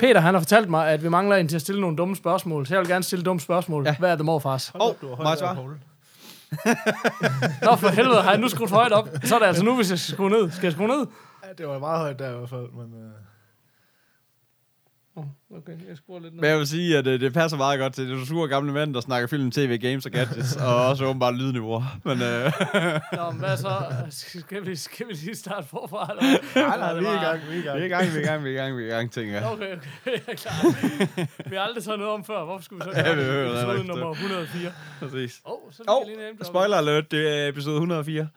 Peter, han har fortalt mig, at vi mangler en til at stille nogle dumme spørgsmål, så jeg vil gerne stille dumme spørgsmål. Ja. Hvad er det morfars? Åh, oh, må jeg svare? Nå, for helvede, har jeg nu skruet højt op? Så er det altså nu, hvis jeg skal skrue ned. Skal jeg skrue ned? Ja, det var meget højt der i hvert fald, men... Uh... Okay, jeg skruer lidt ned. Men jeg vil sige, at øh, det passer meget godt til det er sure gamle mænd, der snakker film, tv, games og gadgets, og også åbenbart lydniveau. Men øh, Nå, men hvad så? Skal vi, skal vi lige starte forfra? Eller? Nej, nej, vi er i gang, vi er i gang. vi er i gang, vi er i gang, vi er i gang, vi er i gang, tænker jeg. Okay, okay, jeg er klar. Vi har aldrig taget noget om før. Hvorfor skulle vi så Ja, gøre vi det? hører det Episode nummer 104. Præcis. Åh, oh, så ligger lige en spoiler alert, det er episode 104.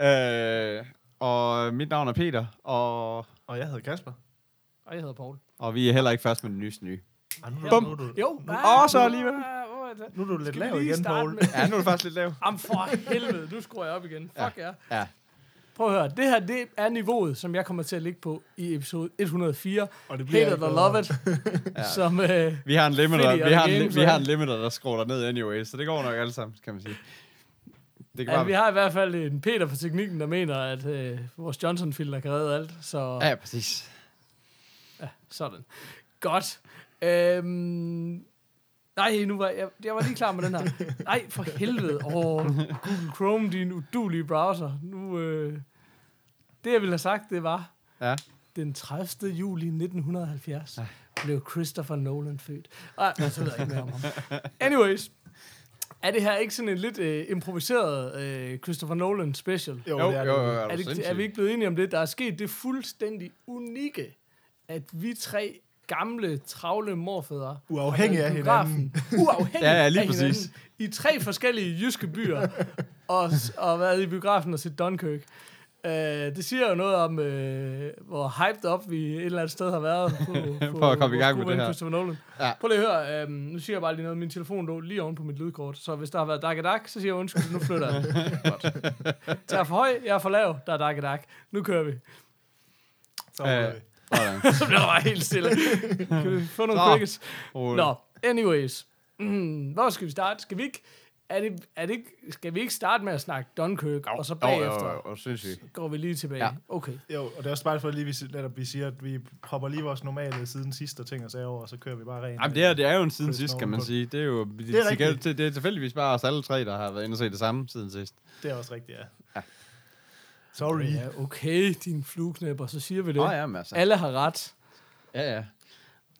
Øh, og mit navn er Peter, og, Og jeg hedder Kasper. Og jeg hedder Paul. Og vi er heller ikke først med den nyeste nye. Ah, nu, Bum. Nu, er du, Jo. Åh, så alligevel. nu er du lidt lav igen, Paul. med- Ja, nu er det faktisk lidt lav. Jamen for helvede, nu skruer jeg op igen. Fuck ja. Ja. Prøv at høre, det her det er niveauet, som jeg kommer til at ligge på i episode 104. Og det bliver Hate it or love it. ja. Som, øh, Vi har en limiter, vi har en, vi har en limiter, der scroller ned anyway, så det går nok alle sammen, kan man sige. Det kan ja, bare... vi har i hvert fald en Peter på teknikken, der mener, at øh, vores Johnson-filter kan redde alt. Så Ja, præcis. Ja, sådan. Godt. Øhm, nej, nu var jeg, jeg var lige klar med den her. Nej, for helvede. Åh, Google Chrome, din udulige browser. Nu, øh, det jeg ville have sagt, det var, Ja. den 30. juli 1970 blev Christopher Nolan født. Ej, så ved jeg ikke mere om ham. Anyways, er det her ikke sådan en lidt øh, improviseret øh, Christopher Nolan special? Jo, Jo, det er jo, det. jo, jo. jo, Er, det, ikke- er vi ikke blevet enige om det? Der er sket det fuldstændig unikke, at vi tre gamle, travle morfædre Uafhængig af hinanden. biografen. Uafhængig Ja, ja, lige af præcis. hinanden. I tre forskellige jyske byer. og, og været i biografen og set Dunkirk. Uh, det siger jo noget om, uh, hvor hyped op vi et eller andet sted har været på, på, For at komme i gang med det her. Christopher Nolan. Ja. Prøv lige at høre, um, nu siger jeg bare lige noget. Min telefon lå lige oven på mit lydkort, så hvis der har været dak dak, så siger jeg undskyld, nu flytter jeg. Godt. Jeg er for høj, jeg er for lav, der er dak dak. Nu kører vi. Så Øh. Så bliver der bare helt stille. Kan vi få nogle crickets? Nå, anyways. Mm, hvor skal vi starte? Skal vi ikke... Er det, er det ikke, skal vi ikke starte med at snakke Dunkirk, og så bagefter Jo, jo, jo, sindssygt. går vi lige tilbage? Ja. Okay. Jo, og det er også bare for lige, vi, netop, vi siger, at vi hopper lige vores normale siden sidste ting og sager over, og så kører vi bare rent. Jamen, det, er, det er jo en siden sidst, kan man sige. Det er jo det er rigtigt. det, det er tilfældigvis bare os alle tre, der har været inde og se det samme siden sidst. Det er også rigtigt, ja. Ja. Sorry. Ja, okay, din flueknæpper, så siger vi det. Åh, ja, men altså. Alle har ret. Ja, ja.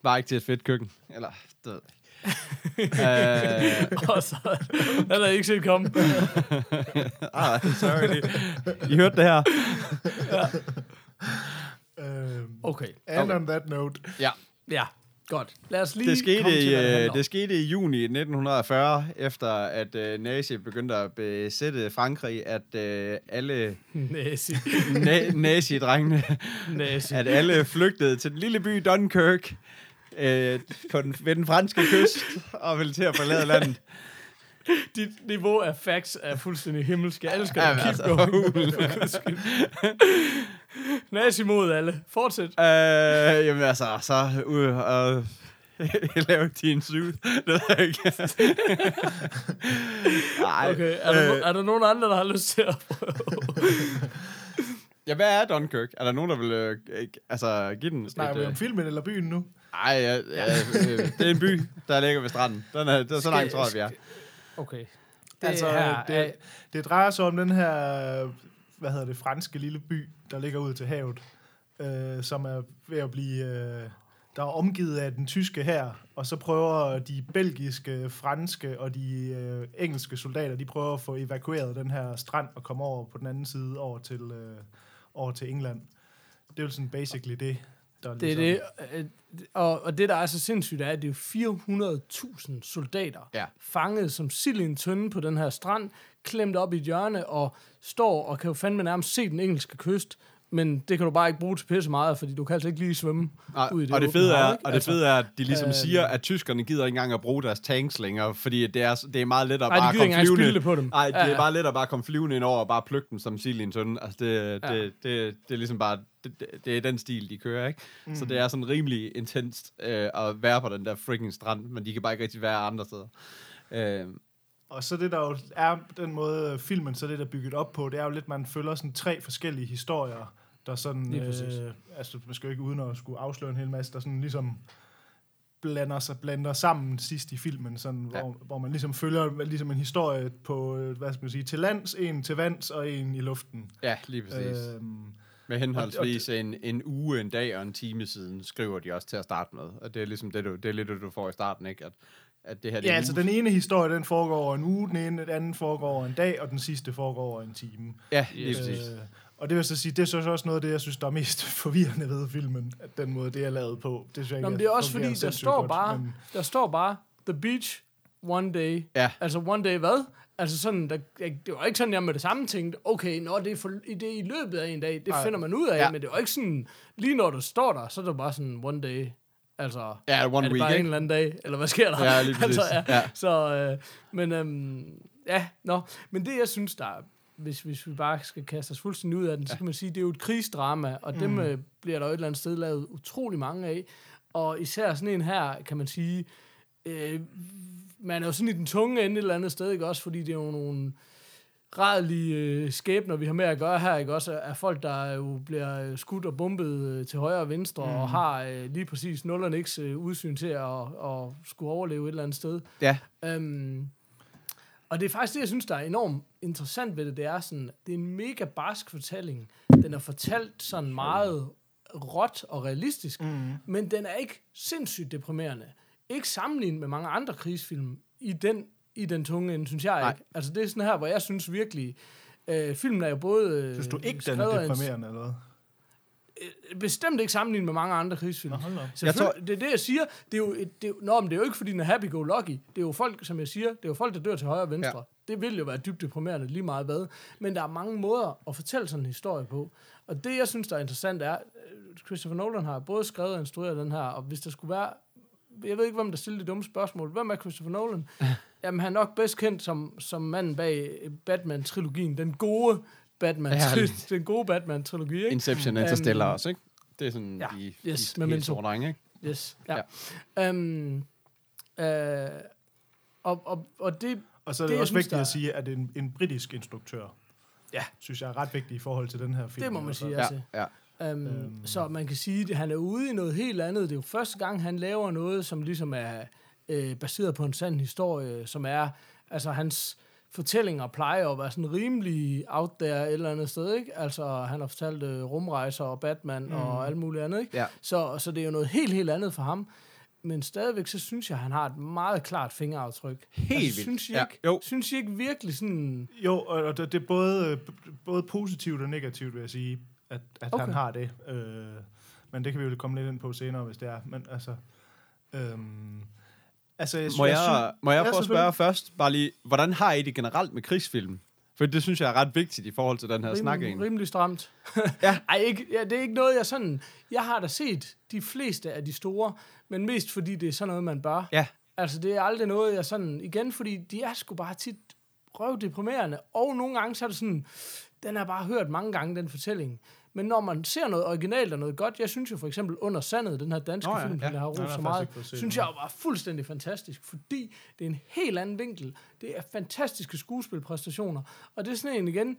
Bare ikke til et fedt køkken. Eller, det øh, Og så jeg ikke set komme. ah, sorry. I hørte det her. Øhm, Okay, and Okay. on that note, Ja. ja, godt. Lad os lige Det skete, komme til, i, hvad det øh, det skete i juni 1940, efter at øh, Nazi begyndte at besætte Frankrig, at øh, alle Nazi. na- nazi-drengene, Nazi. at alle flygtede til den lille by Dunkirk øh, på den, ved den franske kyst og ville til at forlade landet. Dit niveau af facts er fuldstændig himmelsk. Jeg elsker Jamen, det. Keep altså, going. For guds skyld. Nazi mod alle. Fortsæt. Øh, jamen altså, så ud og lave din suit. Det ved jeg ikke. Ej, Okay, er der, øh, er der nogen andre, der har lyst til at prøve? Ja, hvad er Dunkirk? Er der nogen, der vil øh, altså, give den snakker vi om filmen eller byen nu? ej, ja, ja, øh, det er en by, der ligger ved stranden. Den er, det er så langt, tror jeg, vi er. Okay. Det altså, det, er- det drejer sig om den her, hvad hedder det, franske lille by, der ligger ud til havet, øh, som er ved at blive, øh, der er omgivet af den tyske her, og så prøver de belgiske, franske og de øh, engelske soldater, de prøver at få evakueret den her strand og komme over på den anden side over til, øh, over til England. Det er jo sådan basically det, der Det er ligesom, det. øh, Og, og det, der er så sindssygt, er, at det er jo 400.000 soldater, Ja. fanget som sild i en tønde på den her strand, klemt op i et hjørne, og står og kan jo fandme nærmest se den engelske kyst, men det kan du bare ikke bruge til pisse meget, fordi du kan altså ikke lige svømme Og, ud i det og det fede hav, er, ikke? og det Altså, fede er, at de ligesom øhm, siger, at tyskerne gider ikke engang at bruge deres tanks længere, fordi det er, det er meget let at Nej, bare komme flyvende. det på dem. Nej, det Ja, er bare let at bare komme flyvende ind over og bare plukke dem som sild i en tønde. Altså, det, Ja. det, det, det er ligesom bare, det, det, det er den stil, de kører, ikke? Mm. Så det er sådan rimelig intenst øh, at være på den der freaking strand, men de kan bare ikke rigtig være andre steder. Øh, Og så det, der jo er den måde, filmen så lidt er bygget op på, det er jo lidt, man følger sådan tre forskellige historier, der sådan, øh, altså man skal jo ikke uden at skulle afsløre en hel masse, der sådan ligesom blander sig blander sammen sidst i filmen, sådan, Ja. hvor, hvor man ligesom følger ligesom en historie på, øh, hvad skal man sige, til lands, en til vands og en i luften. ja, lige præcis. Øh, Øhm, med henholdsvis en, en uge, en dag og en time siden, skriver de også til at starte med. Og det er ligesom det, du, det er lidt det, du får i starten, ikke? At, at det her det ja, altså den ene historie, den foregår over en uge, den ene, den anden foregår over en dag, og den sidste foregår over en time. Ja, lige Yes. præcis. Og det vil så sige, det er så også noget af det, jeg synes, der er mest forvirrende ved filmen, at den måde, det er lavet på. Det synes jeg Nå, ikke men det er også fordi, der står, godt, bare, men- der står bare, The Beach, One Day. Ja. Altså, One Day hvad? Altså sådan, der, jeg, det var ikke sådan, jeg med det samme tænkte, okay, når det er, for, det er i løbet af en dag, det Nej. finder man ud af, Ja. men det var ikke sådan, lige når det står der, så er det bare sådan, one day. Altså, Ja, one er det week, bare en ikke? eller anden dag, eller hvad sker der? Ja, lige præcis. altså, ja. Ja. Så, øh, men øhm, ja, nå. Men det, jeg synes, der er, hvis, hvis vi bare skal kaste os fuldstændig ud af den, så kan man sige, det er jo et krigsdrama, og dem øh, bliver der jo et eller andet sted lavet utrolig mange af. Og især sådan en her, kan man sige, øh, man er jo sådan i den tunge ende et eller andet sted, ikke også? Fordi det er jo nogle rædelige øh, skæbner, vi har med at gøre her, ikke også? Af folk, der jo bliver øh, skudt og bumpet øh, til højre og venstre, mm. og har øh, lige præcis nul og niks øh, udsyn til at, at skulle overleve et eller andet sted. Ja, Øhm, og det er faktisk det, jeg synes, der er enormt interessant ved det. Det er sådan, det er en mega barsk fortælling. Den er fortalt sådan meget råt og realistisk, mm. men den er ikke sindssygt deprimerende. Ikke sammenlignet med mange andre krigsfilm i den, i den tunge ende, synes jeg Nej. ikke. Altså det er sådan her, hvor jeg synes virkelig, øh, filmen er jo både... Øh, Synes du ikke, den er en- deprimerende, eller hvad? bestemt ikke sammenlignet med mange andre krigsfilm. Nå, op. Jeg tror, det er det, jeg siger. Det er jo, et, det er, nå, men det er jo ikke, fordi den er happy-go-lucky. Det er jo folk, som jeg siger, det er jo folk, der dør til højre og venstre. Ja. Det vil jo være dybt deprimerende lige meget hvad. Men der er mange måder at fortælle sådan en historie på. Og det, jeg synes, der er interessant, er, øh, Christopher Nolan har både skrevet og instrueret den her, og hvis der skulle være jeg ved ikke, hvem der stiller de dumme spørgsmål. Hvem er Christopher Nolan? Jamen, han er nok bedst kendt som, som manden bag Batman-trilogien. Den gode Batman, Ja, det- den gode Batman-trilogi, ikke? Inception, Interstellar også, ikke? Det er sådan ja, de, yes, de helt store drenge, ikke? Yes, ja. ja. Um, øh, og, og, og det, Og så er det, Det, også synes, vigtigt der- at sige, at det er en, en britisk instruktør. Ja. Synes jeg er ret vigtigt i forhold til den her film. det må man altså. sige Ja, ja. ja. Um, Øhm. um, så man kan sige, at han er ude i noget helt andet. Det er jo første gang, han laver noget, som ligesom er øh, baseret på en sand historie, som er, altså hans fortællinger plejer at være sådan rimelig out there et eller andet sted, ikke? Altså, han har fortalt øh, rumrejser og Batman mm. og alt muligt andet, ikke? Ja. Så, så det er jo noget helt, helt andet for ham. Men stadigvæk, så synes jeg, han har et meget klart fingeraftryk. Helt altså, vildt. Synes I, Ja, ikke, jo. synes I ikke virkelig sådan... Jo, og det, det er både, både positivt og negativt, vil jeg sige, at, at okay. Han har det. Øh, men det kan vi jo komme lidt ind på senere, hvis det er. Men altså... Øhm, altså jeg, Må jeg, synes- må jeg Ja, prøve at spørge først, bare lige, hvordan har I det generelt med krigsfilm? For det synes jeg er ret vigtigt i forhold til den her snak rimelig, egentlig. rimelig stramt. Ja. Ej, ikke, ja, det er ikke noget, jeg sådan... Jeg har da set de fleste af de store, men mest fordi det er sådan noget, man bør. Ja, Altså, det er aldrig noget, jeg sådan... Igen, fordi de er sgu bare tit røvdeprimerende. Og nogle gange, så er det sådan... Den har bare hørt mange gange, den fortælling. Men når man ser noget originalt og noget godt, jeg synes jo for eksempel Under Sandet, den her danske Nå ja, film, ja. der har rost jeg så meget, synes jeg var fuldstændig fantastisk, fordi det er en helt anden vinkel. Det er fantastiske skuespilpræstationer. Og det er sådan en igen,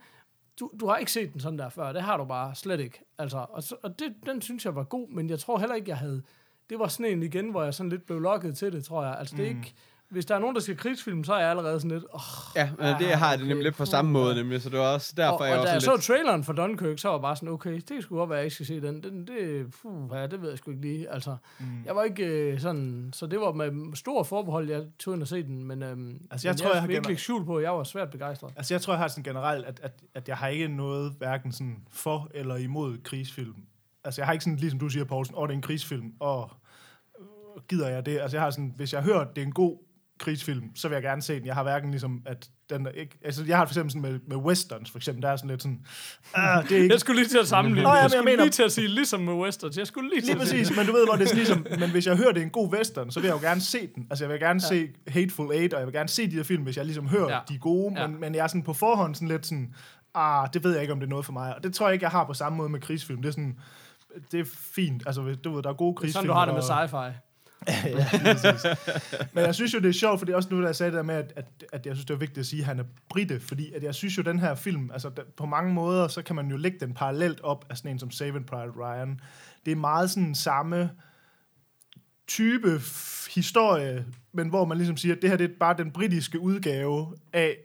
du, du har ikke set den sådan der før, det har du bare slet ikke. Altså, og så, og det, den synes jeg var god, men jeg tror heller ikke, jeg havde... Det var sådan en igen, hvor jeg sådan lidt blev lokket til det, tror jeg. Altså, det er ikke... Hvis der er nogen, der skal krigsfilm, så er jeg allerede sådan lidt... Oh, ja men det Ah, har jeg det okay, nemlig lidt på samme måde, nemlig, så det var også derfor, og, jeg og da også jeg så lidt... traileren for Dunkirk, så var jeg bare sådan, okay, det sgu godt være, at jeg ikke skal se den. den det, puh, ja, det ved jeg sgu ikke lige. Altså, mm. jeg var ikke øh, sådan... Så det var med stor forbehold, jeg tog ind og se den. Men, øhm, Altså, jeg men tror, jeg har virkelig gener- ikke skjul på, at jeg var svært begejstret. Altså, jeg tror, jeg har sådan generelt, at, at, at jeg har ikke noget hverken sådan for eller imod krigsfilm. Altså, jeg har ikke sådan, ligesom du siger, Poulsen, åh, det er en krigsfilm, og øh, gider jeg det? Altså, jeg har sådan, hvis jeg hører, at det er en god krigsfilm, så vil jeg gerne se den. Jeg har hverken ligesom, at den er ikke... Altså, jeg har for eksempel sådan med, med westerns, for eksempel, der er sådan lidt sådan... Ah, det er ikke... Jeg skulle lige til at sammenligne. Nå, jeg jeg skulle mener- lige til at sige, ligesom med Westerns. Jeg skulle lige til Lige at sige præcis, men du ved, hvor det er ligesom, men hvis jeg hører, det er en god western, så vil jeg jo gerne se den. Altså, jeg vil gerne ja. se Hateful Eight, og jeg vil gerne se de her film, hvis jeg ligesom hører, Ja. de er gode, Ja. men, men jeg er sådan på forhånd sådan lidt sådan, ah, det ved jeg ikke, om det er noget for mig. Og det tror jeg ikke, jeg har på samme måde med krigsfilm. Det er sådan, det er fint. Altså, du ved, der er gode krigsfilm. Sådan du har det med sci-fi ja. Men jeg synes jo, det er sjovt, for det er også nu, da jeg sagde det der med, at, at, at jeg synes, det er vigtigt at sige, at han er brite, fordi at jeg synes jo, den her film, altså der, på mange måder, så kan man jo lægge den parallelt op af sådan en som Saving Private Ryan. Det er meget sådan samme type f- historie, men hvor man ligesom siger, at det her det er bare den britiske udgave af,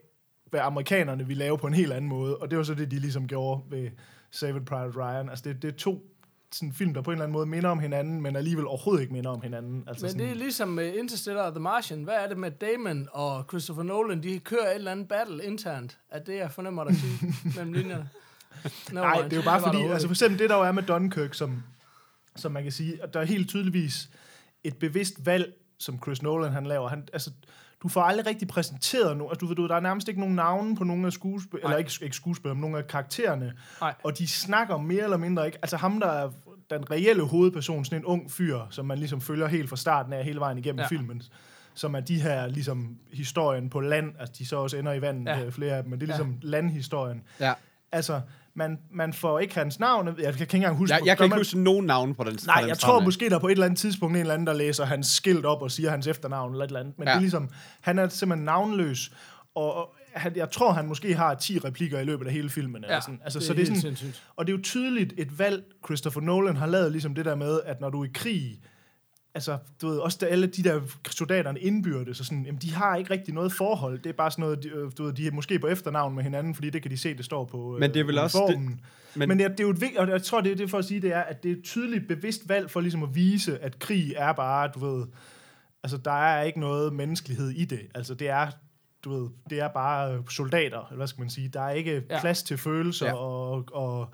hvad amerikanerne vil lave på en helt anden måde, og det var så det, de ligesom gjorde ved Saving Private Ryan. Altså det, det er to sådan film, der på en eller anden måde minder om hinanden, men alligevel overhovedet ikke minder om hinanden. Altså Men sådan, det er ligesom med Interstellar og The Martian. Hvad er det med Damon og Christopher Nolan? De kører et eller andet battle internt. Er det, jeg fornemmer dig sige mellem linjerne? No, Nej, det er jo bare fordi, altså for eksempel det, der jo er med Dunkirk, som, som man kan sige, at der er helt tydeligvis et bevidst valg, som Chris Nolan han laver. Han, altså, du får aldrig rigtig præsenteret nogen, altså, du ved, du, der er nærmest ikke nogen navne på nogle af skuespillere, eller ikke, ikke skuespillere, men nogle af karaktererne, Nej. og de snakker mere eller mindre ikke, altså ham, der er den reelle hovedperson, sådan en ung fyr, som man ligesom følger helt fra starten af, hele vejen igennem Ja. ja. filmen, som er de her, ligesom, historien på land, altså de så også ender i vandet, Ja. ja. flere af dem, men det er Ja. ligesom landhistorien. Ja. Altså, man, man får ikke hans navn. Jeg kan, ikke engang huske... Jeg, jeg kan ikke man, huske nogen navne på den Nej, fra den jeg tror af. måske, der på et eller andet tidspunkt en eller anden, der læser hans skilt op og siger hans efternavn eller et eller andet. Men Ja. ja. det er ligesom, han er simpelthen navnløs, og og han, jeg tror, han måske har 10 replikker i løbet af hele filmen. Eller Ja, sådan. Altså, det så er det er helt sådan, sindssygt. og det er jo tydeligt et valg, Christopher Nolan har lavet, ligesom det der med, at når du er i krig, altså, du ved, også der, alle de der soldaterne indbyrdes, og sådan, jamen, de har ikke rigtig noget forhold. Det er bare sådan noget, de, øh, du ved, de er måske på efternavn med hinanden, fordi det kan de se, det står på øh, Men det er vel også det- men- Men, det, er, det er jo et vigtigt, og jeg tror, det er det for at sige, det er, at det er et tydeligt bevidst valg for ligesom at vise, at krig er bare, du ved, altså der er ikke noget menneskelighed i det. Altså det er, du ved, det er bare soldater, eller hvad skal man sige. Der er ikke Ja. plads til følelser Ja. og, og,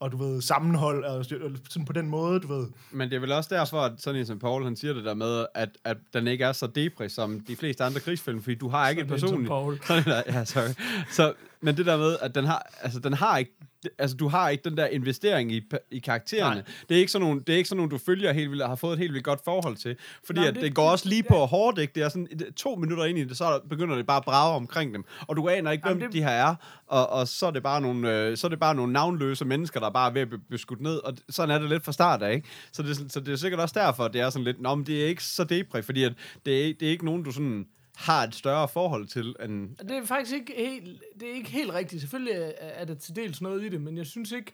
og, du ved, sammenhold, og sådan på den måde, du ved. Men det er vel også derfor, at sådan en som Paul, han siger det der med, at, at den ikke er så depre som de fleste andre krigsfilm, fordi du har ikke et Sådan en som personligt... Paul. Sådan ja, sorry. Så, men det der med, at den har, altså, den har ikke, altså, du har ikke den der investering i, i karaktererne. Nej. Det er, ikke sådan nogle, det er ikke sådan nogle, du følger helt vildt, og har fået et helt vildt godt forhold til. Fordi Nej, at det, det- går også lige det- på hårdt, ikke? Det er sådan to minutter ind i det, så er der- begynder det bare at brage omkring dem. Og du aner ikke, hvem det- de her er. Og, og så, er det bare nogle, øh, så er det bare nogle navnløse mennesker, der bare er ved at blive- skudt ned. Og sådan er det lidt fra start af, ikke? Så det, så det er sikkert også derfor, at det er sådan lidt, Nå, men det er ikke så depre, fordi at det, er, det er ikke nogen, du sådan har et større forhold til, end... Det er faktisk ikke helt, det er ikke helt rigtigt. Selvfølgelig er, er der til dels noget i det, men jeg synes ikke,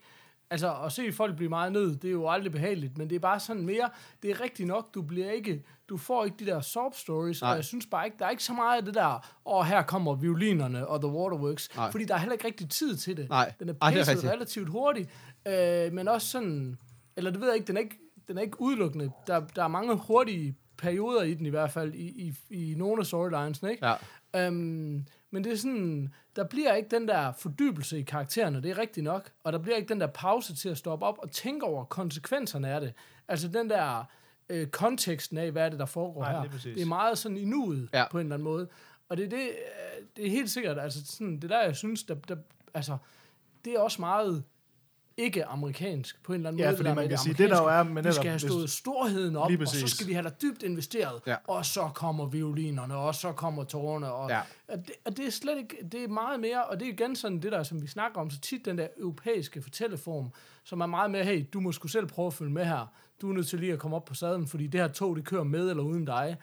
altså at se folk blive meget ned, det er jo aldrig behageligt, men det er bare sådan mere, det er rigtigt nok, du bliver ikke, du får ikke de der soap stories, Nej. og jeg synes bare ikke, der er ikke så meget af det der, og her kommer violinerne og The Waterworks, Nej. fordi der er heller ikke rigtig tid til det. Nej. Den er er paced rigtigt. relativt hurtigt, øh, men også sådan, eller det ved jeg ikke, den er ikke, den er ikke udelukkende. Der, der er mange hurtige perioder i den i hvert fald, i, i, i nogle af storylinesene, ikke? Ja. Øhm, men det er sådan, der bliver ikke den der fordybelse i karaktererne, det er rigtigt nok, og der bliver ikke den der pause til at stoppe op og tænke over konsekvenserne af det. Altså den der øh, konteksten af, hvad er det, der foregår Nej, her. lige præcis. Det er meget sådan i nuet Ja. ja. på en eller anden måde. Og det er, det, øh, det er helt sikkert, altså sådan, det der, jeg synes, der, der, altså, det er også meget ikke amerikansk på en eller anden Ja, måde. fordi der man kan sige, det der jo er med vi skal have stået storheden op, og så skal vi have dig dybt investeret, Ja. og så kommer violinerne, og så kommer tårerne, og, Ja. og, det, og det er slet ikke, det er meget mere, og det er igen sådan det der, som vi snakker om så tit, den der europæiske fortælleform, som er meget mere, hey, du må sgu selv prøve at følge med her, du er nødt til lige at komme op på sadlen, fordi det her tog, det kører med eller uden dig,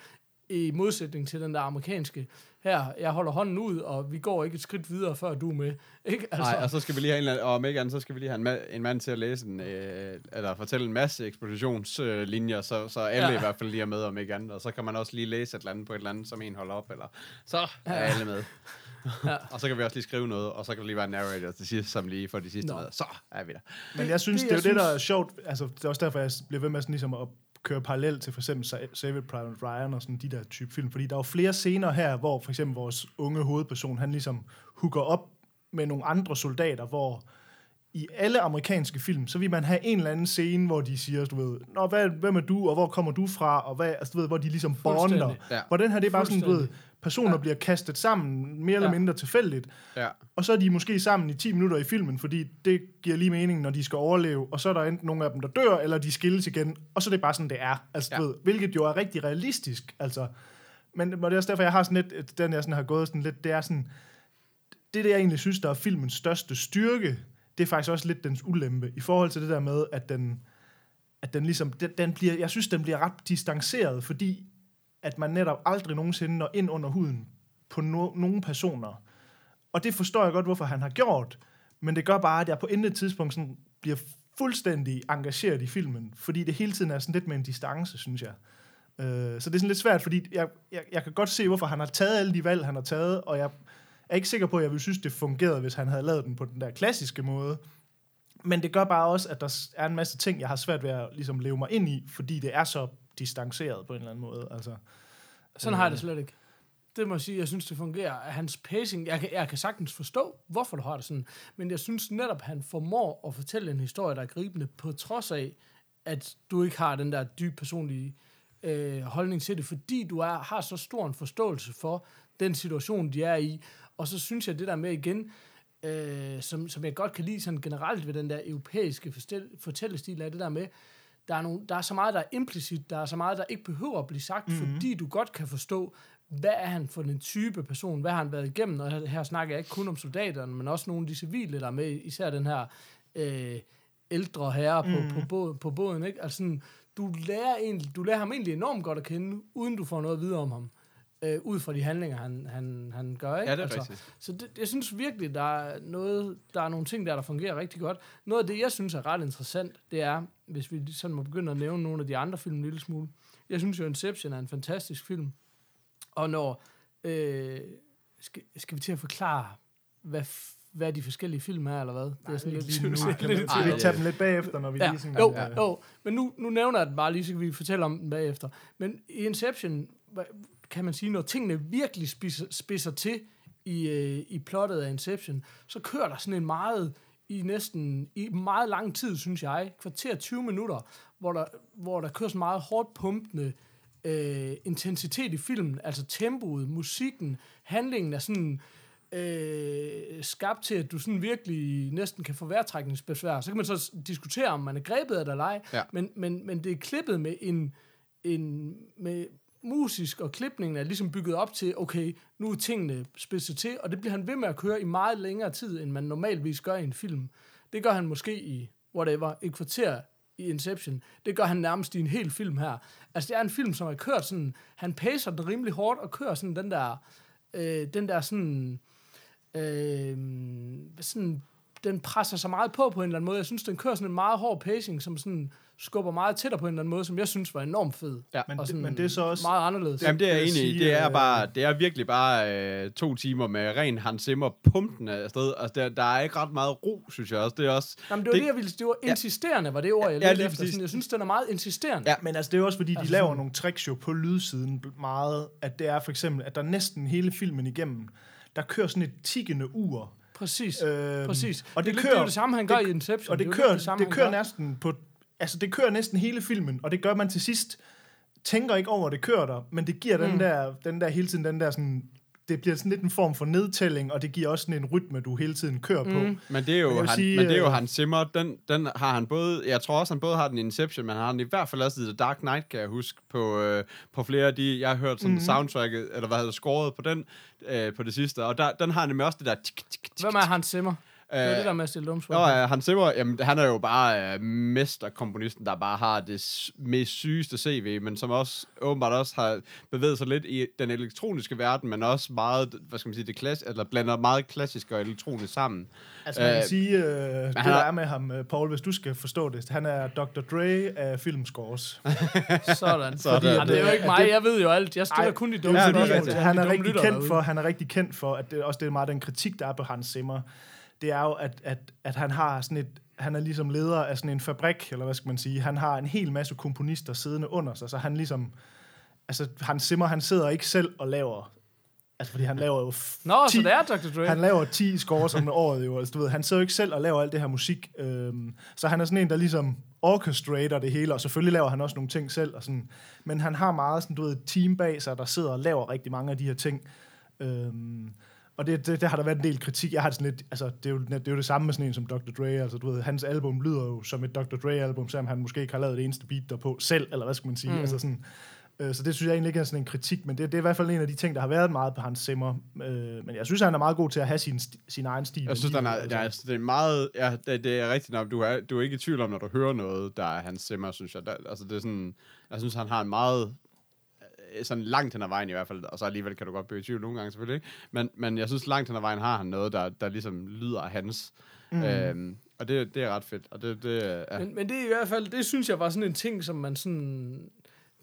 i modsætning til den der amerikanske, her, jeg holder hånden ud, og vi går ikke et skridt videre, før du er med. Ikke? Altså, Nej, og så skal vi lige have en, og om ikke andet, så skal vi lige have en, ma- en mand til at læse en, øh, eller fortælle en masse ekspositionslinjer, øh, så, så alle Ja. i hvert fald lige er med om ikke andet. Og så kan man også lige læse et eller andet på et eller andet, som en holder op, eller så er Ja. alle med. Ja. og så kan vi også lige skrive noget, og så kan der lige være en narrator til sidst, som lige får de sidste Nå. med. Så er vi der. Men jeg synes, det, det, det er jo det, der er sjovt. Altså, det er også derfor, jeg bliver ved med sådan, ligesom at kører parallelt til for eksempel Save Private Ryan og sådan de der type film. Fordi der er jo flere scener her, hvor for eksempel vores unge hovedperson, han ligesom hooker op med nogle andre soldater, hvor i alle amerikanske film, så vil man have en eller anden scene, hvor de siger, du ved, Nå, hvad, hvem er du, og hvor kommer du fra, og hvad, altså, du ved, hvor de ligesom bonder. Ja. Hvor den her, det er bare sådan, du ved, personer ja. bliver kastet sammen, mere eller Ja. mindre tilfældigt, Ja. og så er de måske sammen i 10 minutter i filmen, fordi det giver lige mening, når de skal overleve, og så er der enten nogle af dem, der dør, eller de skilles igen, og så er det bare sådan, det er. Altså, ja. Ja. ved, hvilket jo er rigtig realistisk, altså. Men og det er også derfor, jeg har sådan lidt, den jeg sådan har gået sådan lidt, det er sådan, det det, jeg egentlig synes, der er filmens største styrke, det er faktisk også lidt dens ulempe, i forhold til det der med, at den, at den ligesom, den, den bliver, jeg synes, den bliver ret distanceret, fordi at man netop aldrig nogensinde når ind under huden på no, nogle personer. Og det forstår jeg godt, hvorfor han har gjort, men det gør bare, at jeg på intet tidspunkt sådan bliver fuldstændig engageret i filmen, fordi det hele tiden er sådan lidt med en distance, synes jeg. Øh, så det er sådan lidt svært, fordi jeg, jeg, jeg kan godt se, hvorfor han har taget alle de valg, han har taget, og jeg er ikke sikker på, at jeg ville synes, det fungerede, hvis han havde lavet den på den der klassiske måde. Men det gør bare også, at der er en masse ting, jeg har svært ved at ligesom, leve mig ind i, fordi det er så distanceret på en eller anden måde. Altså, Sådan har jeg det slet ikke. Det må jeg sige, jeg synes, det fungerer. Hans pacing, jeg kan, jeg kan sagtens forstå, hvorfor du har det sådan, men jeg synes netop, han formår at fortælle en historie, der er gribende, på trods af, at du ikke har den der dyb personlige øh, holdning til det, fordi du er, har så stor en forståelse for den situation, de er i. Og så synes jeg, det der med igen, øh, som, som jeg godt kan lide sådan generelt ved den der europæiske fortællestil, er det der med, der er, nogle, der er så meget, der er implicit, der er så meget, der ikke behøver at blive sagt, Mhm. mm-hmm. fordi du godt kan forstå, hvad er han for en type person, hvad har han været igennem, og her, snakker jeg ikke kun om soldaterne, men også nogle af de civile, der er med, især den her øh, ældre herre på, mm. på, båd, på båden, ikke? Altså sådan, du lærer, egentlig, du lærer ham egentlig enormt godt at kende, uden du får noget at vide om ham, øh, ud fra de handlinger, han, han, han gør, ikke? Ja, det er altså, rigtigt. så det, jeg synes virkelig, der er, noget, der er nogle ting der, der fungerer rigtig godt. Noget af det, jeg synes er ret interessant, det er, hvis vi sådan må begynde at nævne nogle af de andre film en lille smule. Jeg synes jo, Inception er en fantastisk film. Og når... Øh, skal, skal vi til at forklare, hvad, hvad de forskellige film er, eller hvad? Det er sådan lidt... nu. skal vi tage dem lidt bagefter, når vi Ja, lige sådan... jo, jo, men nu, nu nævner jeg den bare lige, så kan vi fortælle om den bagefter. Men i Inception, kan man sige, når tingene virkelig spidser, spidser til i, øh, i plottet af Inception, så kører der sådan en meget, i næsten, i meget lang tid, synes jeg, kvarter 20 minutter, hvor der, hvor der kører sådan meget hårdt pumpende øh, intensitet i filmen, altså tempoet, musikken, handlingen er sådan øh, skabt til, at du sådan virkelig næsten kan få vejrtrækningsbesvær. Så kan man så diskutere, om man er grebet af det eller ej, Ja. men, men, men det er klippet med en, en med musisk, og klipningen er ligesom bygget op til, okay, nu er tingene spidset til, og det bliver han ved med at køre i meget længere tid, end man normalvis gør i en film. Det gør han måske i, whatever, et kvarter i Inception. Det gør han nærmest i en hel film her. Altså, det er en film, som har kørt sådan, han pacer den rimelig hårdt, og kører sådan den der, øh, den der sådan, øh, sådan, den presser sig meget på på en eller anden måde. Jeg synes, den kører sådan en meget hård pacing, som sådan skubber meget tættere på en eller anden måde, som jeg synes var enormt fed. Ja. Men, og det, sådan men det er så også... Meget anderledes. Jamen, det er jeg enig i. Det er, øh, bare, det er virkelig bare øh, to timer med ren Hans Zimmer pumpende afsted. Altså, der, der er ikke ret meget ro, synes jeg også. Det er også... Jamen, det var det, jeg ville... Det var insisterende, var det ord, jeg Ja, lige efter. Sådan, jeg synes, den er meget insisterende. Ja. Men altså, det er også, fordi de Altså laver sådan- nogle tricks jo på lydsiden meget, at det er for eksempel, at der næsten hele filmen igennem, der kører sådan et tikkende ur. Præcis. Øhm, Præcis. Og det, det, kører, det er det samme, han gør i Inception. Og det, jo kører, det, samme, det kører næsten på... Altså, det kører næsten hele filmen, og det gør man til sidst. Tænker ikke over, at det kører der, men det giver mm. den, der, den der hele tiden, den der sådan... Det bliver sådan lidt en form for nedtælling, og det giver også sådan en rytme, du hele tiden kører mm. på. Men det er jo, han, sige, men det er jo øh, Hans Zimmer. Den, den har han både... Jeg tror også, han både har den Inception, men han har den i hvert fald også i The Dark Knight, kan jeg huske, på, øh, på flere af de... Jeg har hørt sådan mm. soundtracket, eller hvad hedder det, scoret på den, øh, på det sidste. Og der, den har han nemlig også det der... Tik, tik, tik, Hvem er Hans Zimmer? Det er Øh, det der med at stille dumme spørgsmål. ja, Hans Zimmer, jamen, han er jo bare øh, mesterkomponisten, der bare har det mest sygeste CV, men som også åbenbart også har bevæget sig lidt i den elektroniske verden, men også meget, hvad skal man sige, det klass, eller blander meget klassisk og elektronisk sammen. Altså, man kan Øh, sige, øh, det han der har- er med ham, øh, Paul, hvis du skal forstå det, han er Dr. Dre af filmscores. Sådan. Sådan. Fordi, det er jo ikke At mig, det- jeg ved jo alt. Jeg stiller Ej, kun de dumme Ja, rigtigt. til han er rigtig kendt for, han er rigtig kendt for, at det også det er meget den kritik, der er på Hans Zimmer. Det er jo, at, at, at han har sådan et, han er ligesom leder af sådan en fabrik, eller hvad skal man sige. Han har en hel masse komponister siddende under sig, så han ligesom, altså Hans Zimmer, han sidder ikke selv og laver Altså, fordi han laver jo... Nå, 10 så det er Dr. Dre. Han laver 10 scores om året jo. Altså, du ved, han sidder jo ikke selv og laver alt det her musik. Øhm, så han er sådan en, der ligesom orchestrater det hele, og selvfølgelig laver han også nogle ting selv. Og sådan. Men han har meget sådan, du ved, et team bag sig, der sidder og laver rigtig mange af de her ting. Øhm, og det, det, det, har der været en del kritik. Jeg har det sådan lidt, altså, det er, jo, det er jo det samme med sådan en som Dr. Dre. Altså, du ved, hans album lyder jo som et Dr. Dre-album, selvom han måske ikke har lavet det eneste beat derpå selv, eller hvad skal man sige. Mm. Altså sådan, øh, så det synes jeg egentlig ikke er sådan en kritik, men det, det er i hvert fald en af de ting, der har været meget på hans simmer. Øh, men jeg synes, han er meget god til at have sin, sin egen stil. Jeg synes, den er, Altså, ja, altså, det er meget... Ja, det, det er rigtigt nok. Du er, du er ikke i tvivl om, når du hører noget, der er hans simmer, synes jeg. Der, altså, det er sådan... Jeg synes, han har en meget sådan langt hen ad vejen i hvert fald, og så alligevel kan du godt blive i tvivl nogle gange selvfølgelig, ikke? Men, men jeg synes, langt hen ad vejen har han noget, der, der ligesom lyder af hans. Mm. Øhm, og det, det er ret fedt. Og det, det ja. Men, men det er i hvert fald, det synes jeg var sådan en ting, som man sådan...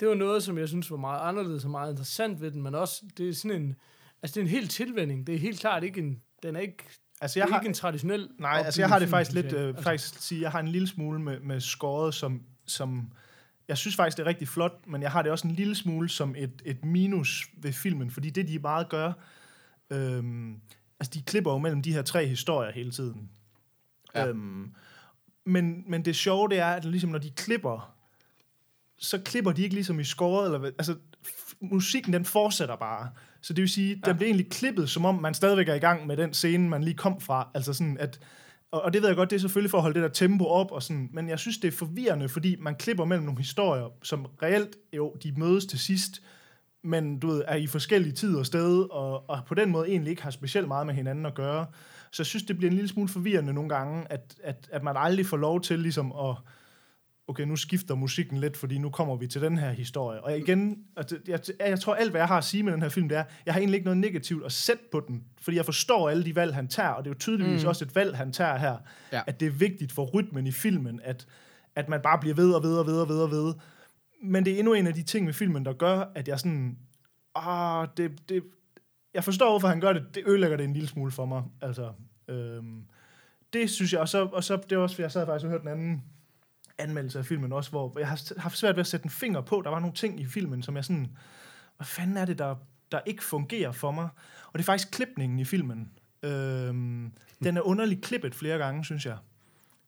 Det var noget, som jeg synes var meget anderledes og meget interessant ved den, men også, det er sådan en... Altså, det er en helt tilvænding. Det er helt klart ikke en... Den er ikke, altså, det jeg er har, ikke en traditionel... Nej, altså jeg har det faktisk lidt, øh, faktisk sige, jeg har en lille smule med, med skåret, som, som, jeg synes faktisk, det er rigtig flot, men jeg har det også en lille smule som et, et minus ved filmen, fordi det, de meget gør, øhm, altså de klipper jo mellem de her tre historier hele tiden. Ja. Øhm, men, men det sjove, det er, at ligesom når de klipper, så klipper de ikke ligesom i skåret, eller altså musikken den fortsætter bare. Så det vil sige, ja. den bliver egentlig klippet, som om man stadigvæk er i gang med den scene, man lige kom fra. Altså sådan, at, og, og det ved jeg godt, det er selvfølgelig for at holde det der tempo op, og sådan, men jeg synes, det er forvirrende, fordi man klipper mellem nogle historier, som reelt jo, de mødes til sidst, men du ved, er i forskellige tid og sted, og, og på den måde egentlig ikke har specielt meget med hinanden at gøre. Så jeg synes, det bliver en lille smule forvirrende nogle gange, at, at, at man aldrig får lov til ligesom at, okay, nu skifter musikken lidt, fordi nu kommer vi til den her historie. Og igen, altså, jeg, jeg tror alt, hvad jeg har at sige med den her film, det er, jeg har egentlig ikke noget negativt at sætte på den, fordi jeg forstår alle de valg, han tager, og det er jo tydeligvis mm. også et valg, han tager her, Ja. at det er vigtigt for rytmen i filmen, at, at man bare bliver ved og ved og ved og ved og ved. Men det er endnu en af de ting ved filmen, der gør, at jeg sådan, ah, det, det, jeg forstår, hvorfor han gør det, det ødelægger det en lille smule for mig, altså, øhm, det synes jeg, og så, og så det er også, fordi jeg sad faktisk og hørte den anden anmeldelse af filmen også, hvor jeg har haft svært ved at sætte en finger på. Der var nogle ting i filmen, som jeg sådan, hvad fanden er det, der, der ikke fungerer for mig? Og det er faktisk klipningen i filmen. Øhm, den er underligt klippet flere gange, synes jeg.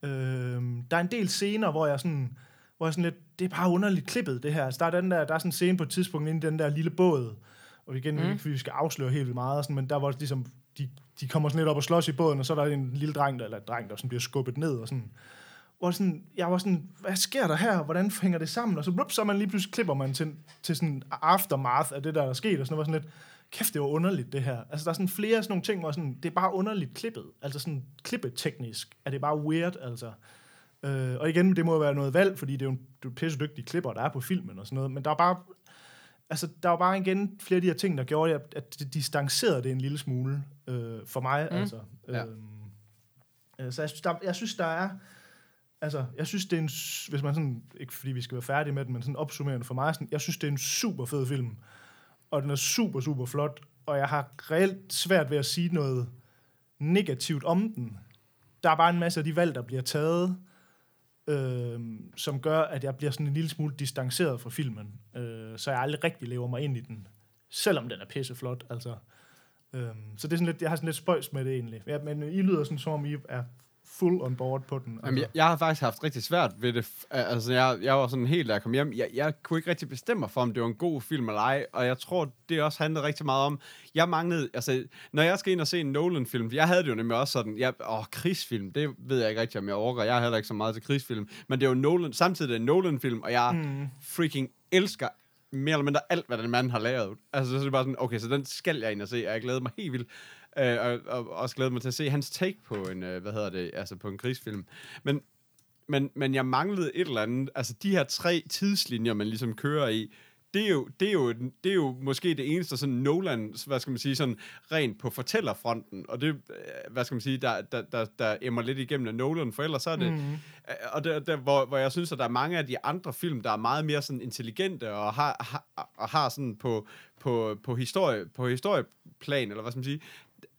Øhm, der er en del scener, hvor jeg sådan, hvor jeg sådan lidt, det er bare underligt klippet, det her. Altså, der, er den der, der er sådan en scene på et tidspunkt inde i den der lille båd, og igen, mm. ikke vi skal afsløre helt vildt meget, sådan, men der hvor ligesom, de, de kommer sådan lidt op og slås i båden, og så er der en lille dreng, der, eller en dreng, der sådan bliver skubbet ned, og sådan, hvor sådan, jeg var sådan, hvad sker der her? Hvordan hænger det sammen? Og så, blup, så man lige pludselig klipper man til, til sådan aftermath af det, der er sket, og sådan, var sådan lidt, kæft, det var underligt, det her. Altså, der er sådan flere sådan nogle ting, hvor sådan, det er bare underligt klippet. Altså sådan, klippeteknisk er det bare weird, altså. Øh, og igen, det må være noget valg, fordi det er jo en, det er jo pisse dygtige klipper, der er på filmen og sådan noget, men der er bare, altså, der var bare igen flere af de her ting, der gjorde, at, at det distancerede det en lille smule øh, for mig, mm. altså. Ja. Øh, øh, så jeg synes, der, jeg synes, der er, altså, jeg synes, det er en, hvis man sådan, ikke fordi vi skal være færdige med den, men sådan opsummerende for mig, sådan, jeg synes, det er en super fed film, og den er super, super flot, og jeg har reelt svært ved at sige noget negativt om den. Der er bare en masse af de valg, der bliver taget, øh, som gør, at jeg bliver sådan en lille smule distanceret fra filmen, øh, så jeg aldrig rigtig lever mig ind i den, selvom den er pisseflot, altså. Øh, så det er sådan lidt, jeg har sådan lidt spøjs med det egentlig. Ja, men I lyder sådan, som om I er full on board på den. Jamen, jeg, jeg har faktisk haft rigtig svært ved det. Altså, jeg, jeg var sådan helt, da jeg kom hjem, jeg, jeg kunne ikke rigtig bestemme mig for, om det var en god film eller ej, og jeg tror, det også handlede rigtig meget om, jeg manglede, altså, når jeg skal ind og se en Nolan-film, jeg havde det jo nemlig også sådan, jeg, åh, krigsfilm, det ved jeg ikke rigtig, om jeg overgår, jeg har heller ikke så meget til krigsfilm, men det er jo Nolan, samtidig er det en Nolan-film, og jeg mm. freaking elsker mere eller mindre alt, hvad den mand har lavet. Altså, så er det bare sådan, okay, så den skal jeg ind og se, og jeg glæder mig helt vildt. Øh, og, og, også glæder mig til at se hans take på en, øh, hvad hedder det, altså på en krigsfilm. Men, men, men jeg manglede et eller andet, altså de her tre tidslinjer, man ligesom kører i, det er, jo, det, er jo, det er jo måske det eneste sådan Nolan, hvad skal man sige, sådan rent på fortællerfronten, og det, øh, hvad skal man sige, der, der, der, der emmer lidt igennem af Nolan, for ellers så er det, mm. og der, der, hvor, hvor jeg synes, at der er mange af de andre film, der er meget mere sådan intelligente, og har, har, og har sådan på, på, på, historie, på historieplan, eller hvad skal man sige,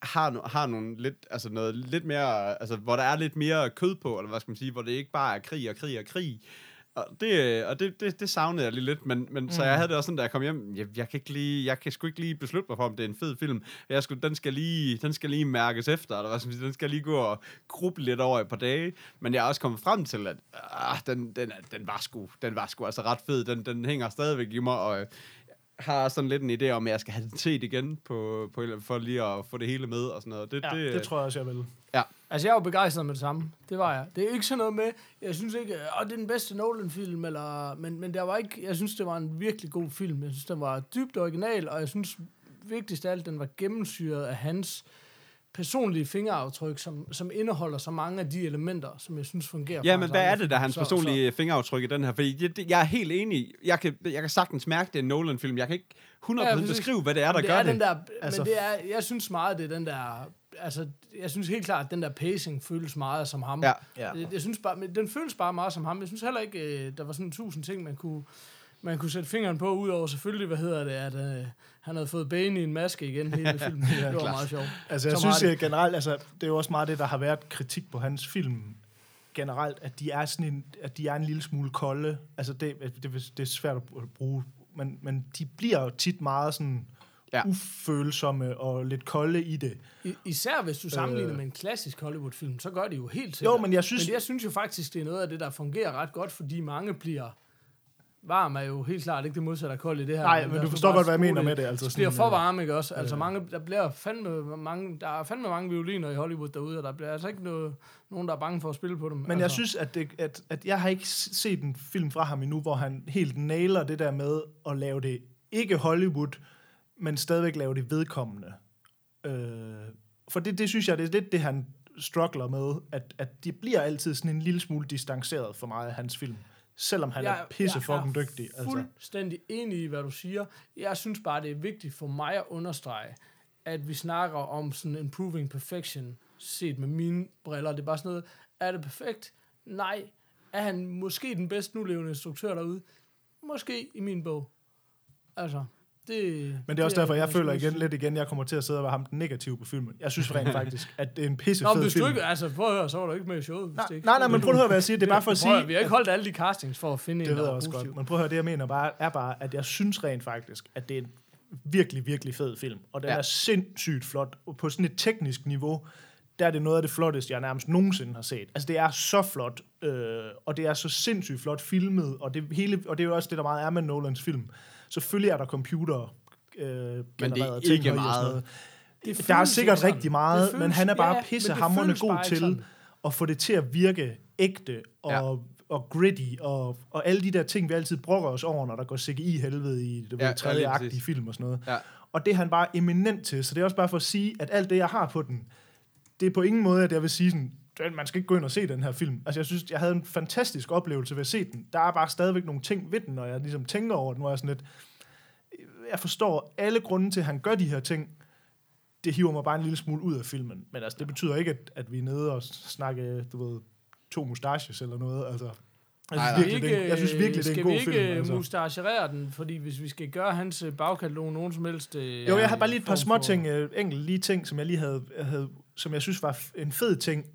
har, no, har nogle lidt, altså noget lidt mere, altså hvor der er lidt mere kød på, eller hvad skal man sige, hvor det ikke bare er krig og krig og krig. Og det, og det, det, det savnede jeg lige lidt, men, men mm. så jeg havde det også sådan, da jeg kom hjem, jeg, jeg, kan ikke lige, jeg kan sgu ikke lige beslutte mig for, om det er en fed film. Jeg skulle, den, skal lige, den skal lige mærkes efter, eller hvad skal man sige, den skal lige gå og gruble lidt over et par dage. Men jeg er også kommet frem til, at ah, den, den, den, var sgu, den var sgu altså ret fed. Den, den hænger stadigvæk i mig, og har sådan lidt en idé om, at jeg skal have den set igen, på, på, for lige at få det hele med og sådan noget. Det, Ja, det, det tror jeg også, jeg vil. Ja, Altså, jeg var begejstret med det samme. Det var jeg. Det er ikke sådan noget med, jeg synes ikke, at det er den bedste Nolan-film, eller, men, men der var ikke, jeg synes, det var en virkelig god film. Jeg synes, den var dybt original, og jeg synes vigtigst af alt, den var gennemsyret af hans personlige fingeraftryk, som, som indeholder så mange af de elementer, som jeg synes fungerer. Ja, men hvad er det, der er hans Så- personlige fingeraftryk i den her? Fordi det, jeg er helt enig. Jeg kan, jeg kan sagtens mærke, det er en Nolan-film. Jeg kan ikke 100% Ja, beskrive, hvad det er, der det gør er det. Den der, Altså- altså, men det er, jeg synes meget, det er den der, altså, jeg synes helt klart, at den der pacing føles meget som ham. Ja. Ja. Jeg, jeg synes bare, men den føles bare meget som ham. Jeg synes heller ikke, øh, der var sådan tusind ting, man kunne, man kunne sætte fingeren på, udover selvfølgelig, hvad hedder det, at øh, han havde fået Bane i en maske igen hele filmen. det var klart. meget sjovt. Altså, jeg Så synes meget- jeg generelt, altså, det er jo også meget det, der har været kritik på hans film generelt, at de er sådan en, at de er en lille smule kolde. Altså, det, det, det er svært at bruge, men, men de bliver jo tit meget sådan Ja. ja. ufølsomme og lidt kolde i det. I, især hvis du sammenligner Øh. med en klassisk Hollywood-film, så gør det jo helt sikkert. Jo, men jeg synes- Men jeg synes jo faktisk, det er noget af det, der fungerer ret godt, fordi mange bliver... Varm er jo helt klart ikke det modsatte af kold i det her. Nej, men lad du forstår godt, hvad jeg mener det. med det, altså det bliver for øh, varme, ikke også? Altså mange, der bliver fandme mange, der er fandme mange violiner i Hollywood derude, og der bliver altså ikke noget, nogen, der er bange for at spille på dem. Men altså. jeg synes, at, det, at, at jeg har ikke set en film fra ham endnu, hvor han helt nailer det der med at lave det ikke Hollywood, men stadigvæk lave det vedkommende. Øh, for det, det synes jeg, det er lidt det, han struggler med, at, at de bliver altid sådan en lille smule distanceret for mig af hans film. Selvom han Jeg- er pisse jeg fucking er dygtig. Altså. fuldstændig enig i, hvad du siger. Jeg synes bare, det er vigtigt for mig at understrege, at vi snakker om sådan improving perfection, set med mine briller. Det er bare sådan noget, er det perfekt? Nej. Er han måske den bedst nulevende instruktør derude? Måske i min bog. Altså, det... Men det er også derfor, jeg føler igen, lidt igen, jeg kommer til at sidde og være ham den negative på filmen. Jeg synes rent faktisk, at det er en pisse Nå, men fed hvis du film. ikke... Altså, prøv at høre, så var du ikke med i showet. Hvis Nej, det ikke, nej, nej, men prøv at høre, hvad jeg siger. Det er bare for at Prøv sige... vi har ikke holdt alle de castings for at finde Det en, ved der jeg er også positiv. godt. Men prøv at høre, det jeg mener bare, er bare, at jeg synes rent faktisk, at det er en virkelig, virkelig fed film. Og den Ja. ja. er sindssygt flot. Og på sådan et teknisk niveau, der er det noget af det flotteste, jeg nærmest nogensinde har set. Altså, det er så flot, øh, og det er så sindssygt flot filmet, og det, hele, og det er jo også det, der meget er med Nolans film. Selvfølgelig er der computer øh, det er genererede ting ikke heri og sådan meget. noget. Det Der er føles sikkert ikke rigtig meget, Det men føles- han er bare ja, ja, men det pissehammerende føles god ikke til sådan. at få det til at virke ægte og, Ja. ja. og gritty og, og alle de der ting, vi altid brokker os over, når der går CGI-helvede i det Ja, ja, ja, tredje i præcis. film og sådan noget. Ja. Og det er han bare eminent til, så det er også bare for at sige, at alt det, jeg har på den, det er på ingen måde, at jeg vil sige sådan, "Den- man skal ikke gå ind og se den her film. Altså, jeg synes, jeg havde en fantastisk oplevelse ved at se den. Der er bare stadigvæk nogle ting ved den, når jeg ligesom tænker over den, hvor jeg er sådan lidt, jeg forstår alle grunde til, at han gør de her ting. Det hiver mig bare en lille smule ud af filmen. Men altså, det betyder ikke, at, at vi er nede og snakke, du ved, to mustaches eller noget. Altså, jeg synes, nej. virkelig, det, er- jeg synes virkelig, det er en skal god vi ikke film. øh, Altså. mustacherere den? Fordi hvis vi skal gøre hans øh, bagkatalog nogen som helst... Øh, Jo, jeg har bare lige et par små ting, øh, enkelte lige ting, som jeg lige havde, havde, som jeg synes var en fed ting.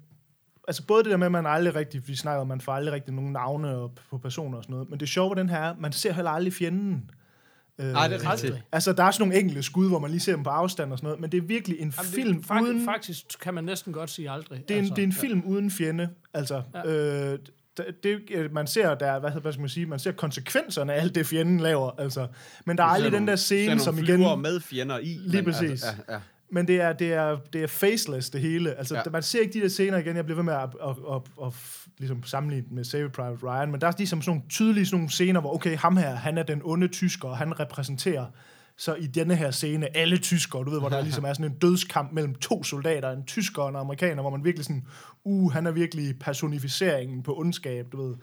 Altså både det der med, at man aldrig rigtig, vi snakker om, man får aldrig rigtig nogen navne og, på personer og sådan noget, men det sjove ved den her er, man ser heller aldrig fjenden. Øh, Nej, det er rigtigt. Altså, der er sådan nogle enkelte skud, hvor man lige ser dem på afstand og sådan noget, men det er virkelig en Jamen, film det, faktisk, uden... Faktisk kan man næsten godt sige aldrig. Det er, en, altså. det er en film uden fjende. Altså, Ja. øh, det, det, øh, man ser der, hvad, hvad skal man sige, man ser konsekvenserne af alt det fjenden laver, altså. Men der er aldrig den der scene, som igen... flyver med fjender i. Lige men præcis. Altså, ja, ja. Men det er, det er, det er faceless, det hele. Altså, Ja. man ser ikke de der scener igen. Jeg bliver ved med at, at, at, at, at ligesom sammenligne med Saving Private Ryan, men der er ligesom sådan nogle tydelige sådan nogle scener, hvor okay, ham her, han er den onde tysker, og han repræsenterer så i denne her scene alle tyskere, du ved, hvor der ligesom er sådan en dødskamp mellem to soldater, en tysker og en amerikaner, hvor man virkelig sådan, uh, han er virkelig personificeringen på ondskab, du ved.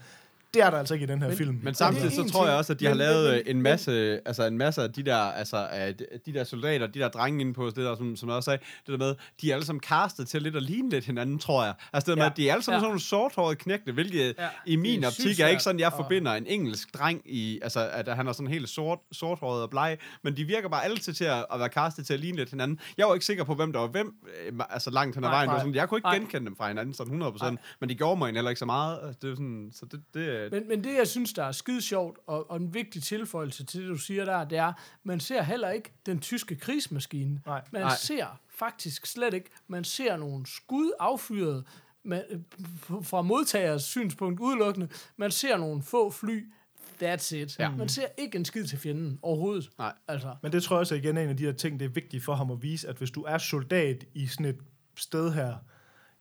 Det er der altså ikke i den her men, film. Men samtidig så tror jeg også, at de har Men- lavet men- øh, en masse, altså en masse af de der, altså af de de der soldater, de der drenge inde på, det der, som, som jeg også sagde, det der med, de er alle sammen castet til lidt at ligne lidt hinanden, tror jeg. Altså det der med, Ja. at de er alle sammen Ja. sådan nogle sorthårede knægte, hvilket Ja. i min er optik er ikke sådan, jeg at- forbinder en engelsk dreng i, altså at han er sådan helt sort, sorthåret og bleg, men de virker bare altid til at, at være castet til at ligne lidt hinanden. Jeg var ikke sikker på, hvem der var hvem, øh, altså langt hen ad Nej, vejen. Var nej. sådan, jeg kunne ikke Nej. genkende dem fra hinanden sådan 100%, men de gjorde mig heller ikke så meget. Altså, det er sådan, så det, det, øh, Men, men det, jeg synes, der er skide sjovt, og, og en vigtig tilføjelse til det, du siger der, det er, man ser heller ikke den tyske krigsmaskine. Nej. Man Nej. ser faktisk slet ikke, man ser nogle skud affyret med, fra modtagers synspunkt udelukkende. Man ser nogle få fly, that's it. Ja. Man ser ikke en skid til fjenden overhovedet. Nej. Altså, Men det tror jeg også er igen en af de her ting, det er vigtigt for ham at vise, at hvis du er soldat i sådan et sted her,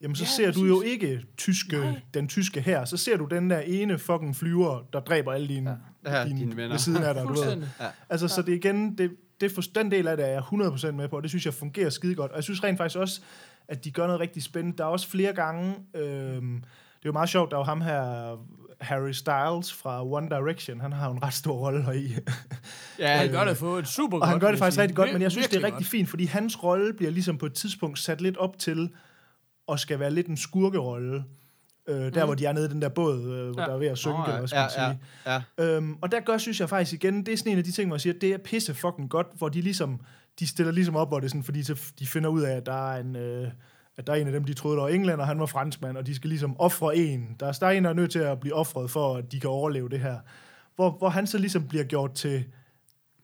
jamen så Ja, ser du præcis. jo ikke tyske, Nej. den tyske her. Så ser du den der ene fucking flyver, der dræber alle dine, Ja, dine, dine venner. ved siden af dig. Du ved. fuldstændig. Altså, så det igen, det, det for, den del af det er jeg 100% med på, og det synes jeg fungerer skide godt. Og jeg synes rent faktisk også, at de gør noget rigtig spændende. Der er også flere gange, øhm, det er jo meget sjovt, der er jo ham her, Harry Styles fra One Direction, han har jo en ret stor rolle heri. Ja, Han gør det for et super godt. Og han gør det faktisk rigtig godt, men jeg synes, det er rigtig fint, fordi hans rolle bliver ligesom på et tidspunkt sat lidt op til at skal være lidt en skurkerolle. Øh, der, mm. hvor de er nede i den der båd, øh, hvor Ja. der er ved at synke, oh, ja, man ja, sige. ja, ja. Øhm, og der gør, synes jeg faktisk igen, det er sådan en af de ting, hvor jeg siger, det er pisse fucking godt, hvor de ligesom, de stiller ligesom op, hvor det er sådan, fordi så de finder ud af, at der er en, øh, at der er en af dem, de troede, der var englænder, og han var franskmand, og de skal ligesom ofre en. Der er, der er en, der er nødt til at blive offret, for at de kan overleve det her. Hvor, hvor han så ligesom bliver gjort til,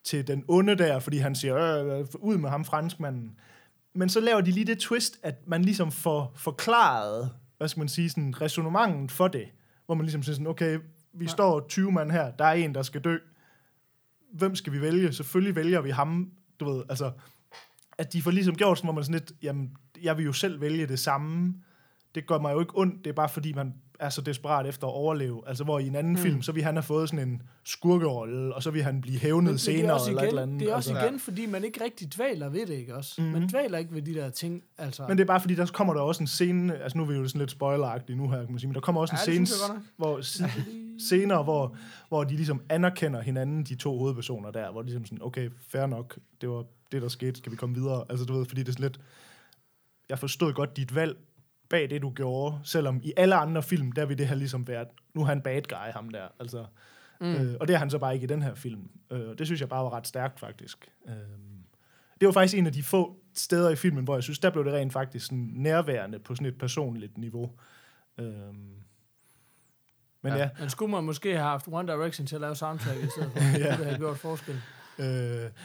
til den onde der, fordi han siger, øh, øh, ud med ham franskmanden. Men så laver de lige det twist, at man ligesom får forklaret, hvad skal man sige, sådan resonemanget for det. Hvor man ligesom siger sådan, okay, vi ja. står 20 mand her, der er en, der skal dø. Hvem skal vi vælge? Selvfølgelig vælger vi ham, du ved, altså, at de får ligesom gjort sådan, hvor man sådan lidt, jamen, jeg vil jo selv vælge det samme. Det gør mig jo ikke ondt, det er bare fordi, man er så desperat efter at overleve. Altså, hvor i en anden mm. film, så vil han have fået sådan en skurkerolle, og så vil han blive hævnet Men- men senere, det er også eller igen, et eller andet. Det er også altså. igen, fordi man ikke rigtig dvaler ved det, ikke også? Mm-hmm. Man dvaler ikke ved de der ting, altså. Men det er bare fordi, der kommer der også en scene, altså nu er vi jo sådan lidt spoileragtige nu her, kan man sige, men der kommer også Ja, en scene, hvor, senere, hvor, hvor de ligesom anerkender hinanden, de to hovedpersoner der, hvor de ligesom sådan, okay, fair nok, det var det, der skete, skal vi komme videre? Altså du ved, fordi det er sådan lidt, jeg forstod godt dit valg bag det, du gjorde, selvom i alle andre film, der vil det her ligesom været, nu er han bad guy, ham der, altså. Mm. Øh, og det er han så bare ikke i den her film. Øh, det synes jeg bare var ret stærkt, faktisk. Øh, det var faktisk en af de få steder i filmen, hvor jeg synes, der blev det rent faktisk sådan nærværende på sådan et personligt niveau. Øhm. Men ja, Ja. ja Men skulle man måske have haft One Direction til at lave soundtrack i stedet for? ja. Det havde gjort forskel. Øh,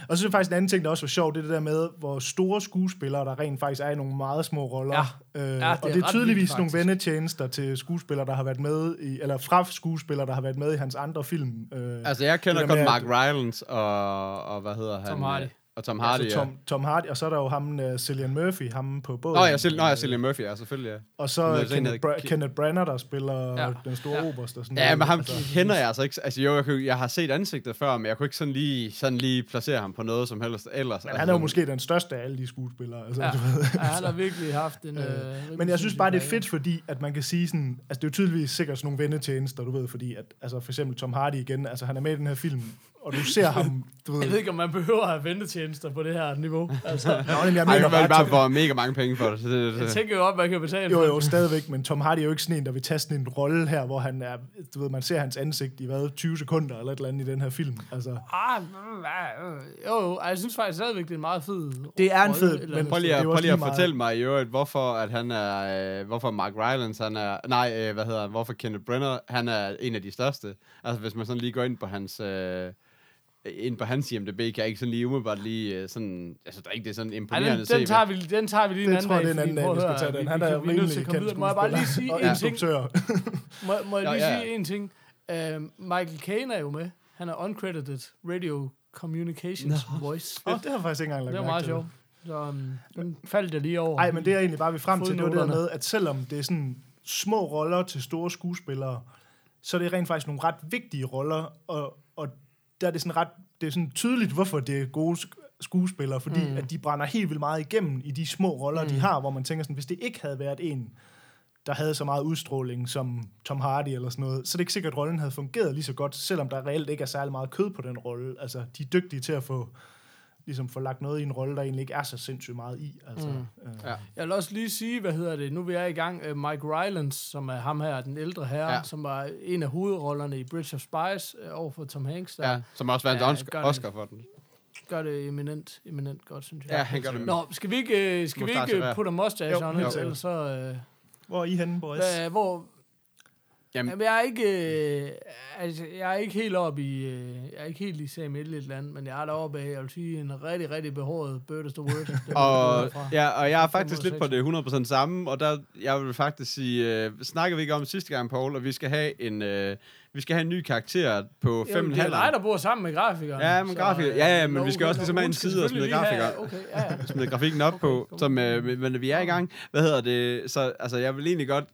og så synes jeg faktisk en anden ting, der også var sjovt, det er det der med, hvor store skuespillere, der rent faktisk er i nogle meget små roller. Ja. Øh, Ja, det og er det er tydeligvis vildt, nogle vendetjenester til skuespillere, der har været med i, eller fra skuespillere, der har været med i hans andre film. Øh, Altså, jeg kender Det der kun med, Mark Rylance og, og hvad hedder han? Tom Hardy. Øh, Og Tom Hardy, altså ja. Tom, Tom Hardy, og så er der jo ham, uh, Cillian Murphy, ham på båden. Nå, jeg Sil- Nå, jeg Cillian Murphy, ja, selvfølgelig, ja. Og så Kenneth, at- Bra- Kenneth Branagh, der spiller Ja. ja. den store Ja. ja. oberst. Og sådan Ja, noget. men ham Altså, kender jeg altså ikke. Altså, jo, jeg, kunne- jeg har set ansigtet før, men jeg kunne ikke sådan lige, sådan lige placere ham på noget som helst ellers. men altså, han er jo sådan- måske den største af alle de skuespillere. Altså, Ja. du ved. Ja, han har virkelig haft en... Øh, Men jeg synes bare, det er fedt, fordi at man kan sige sådan, altså det er jo tydeligvis sikkert sådan nogle vendetjenester, du ved, fordi at, altså for eksempel Tom Hardy igen, altså han er med i den her film, og du ser ham, du ved, Jeg ved ikke, om man behøver at have ventetjenester på det her niveau. Altså, Nå, men jeg Ej, mener jeg bare, for mega mange penge for det. Så det, jeg det. tænker jo op, man kan betale jo jo, stadigvæk, men Tom Hardy er jo ikke sådan en, der vil tage sådan en rolle her, hvor han er, du ved, man ser hans ansigt i hvad, 20 sekunder eller et eller andet i den her film, altså. Ah, øh, jo, jo, ej, jeg synes faktisk stadigvæk, det er en meget fed Det er en fed, men- Prøv lige, at, jo prøv lige at fortælle mig i øvrigt, hvorfor at han er, øh, hvorfor Mark Rylance, han er, nej, øh, hvad hedder han, hvorfor Kenneth Brenner, han er en af de største. Altså, hvis man sådan lige går ind på hans, øh, ind på hans IMDb, kan jeg ikke sådan lige umiddelbart lige øh, sådan, altså, der er ikke det er sådan Ej, imponerende den, CV. den, tager vi, den tager vi lige en Det anden tror jeg, dag. det er en anden dag, vi skal tage den. Han er er rimelig kendt videre. Må jeg bare lige sige en ting? Må, må jeg lige ja. sige en ting? Uh, Michael Caine er jo med. Han er uncredited radio communications voice. Åh, det har jeg faktisk ikke engang lagt Det var meget sjovt. Så um, den faldt jeg lige over. Nej, men det er egentlig bare vi er frem til, det var det der med, at selvom det er sådan små roller til store skuespillere, så er det rent faktisk nogle ret vigtige roller, og, og der er det sådan ret, det er sådan tydeligt, hvorfor det er gode sk- skuespillere, fordi mm. at de brænder helt vildt meget igennem i de små roller, mm. de har, hvor man tænker sådan, hvis det ikke havde været en, der havde så meget udstråling som Tom Hardy eller sådan noget, så er det ikke sikkert, at rollen havde fungeret lige så godt, selvom der reelt ikke er særlig meget kød på den rolle. Altså, de er dygtige til at få ligesom få lagt noget i en rolle, der egentlig ikke er så sindssygt meget i. Altså, mm. øh. Ja. Jeg vil også lige sige, hvad hedder det, nu vil jeg i gang, uh, Mike Rylance, som er ham her, den ældre herre, Ja. som var en af hovedrollerne i Bridge of Spies uh, overfor Tom Hanks, der Ja, som også vandt Ja, Oscar, det. Oscar for den. gør det eminent, eminent godt, synes jeg. Ja, han gør det. Nå, skal vi ikke, uh, skal vi Mustache, ikke ja. putte mustache Jo, on, helt ellers så... Uh, Hvor er I henne, boys? hvad, hvor... Jamen, Jamen, jeg er ikke, øh, altså, jeg er ikke helt oppe i, øh, jeg er ikke helt i Sam et land, men jeg er deroppe af, jeg vil sige, en rigtig, rigtig behåret Bird is the Word. Og, ja, og jeg er faktisk ud af lidt på det 100% samme, og der, jeg vil faktisk sige, øh, snakker vi ikke om sidste gang, Paul, og vi skal have en, øh, vi skal have en ny karakter på Jamen, det er 5,5. dig, der bor sammen med grafikeren. Ja, men grafiker- øh, ja, ja, men nå, vi skal okay, også ligesom have en side og smide selvfølgelig lige have- grafiker. Okay, ja, ja. smide grafikken op Okay, på, som, øh, men vi er i gang. Hvad hedder det? Så altså, jeg vil egentlig godt,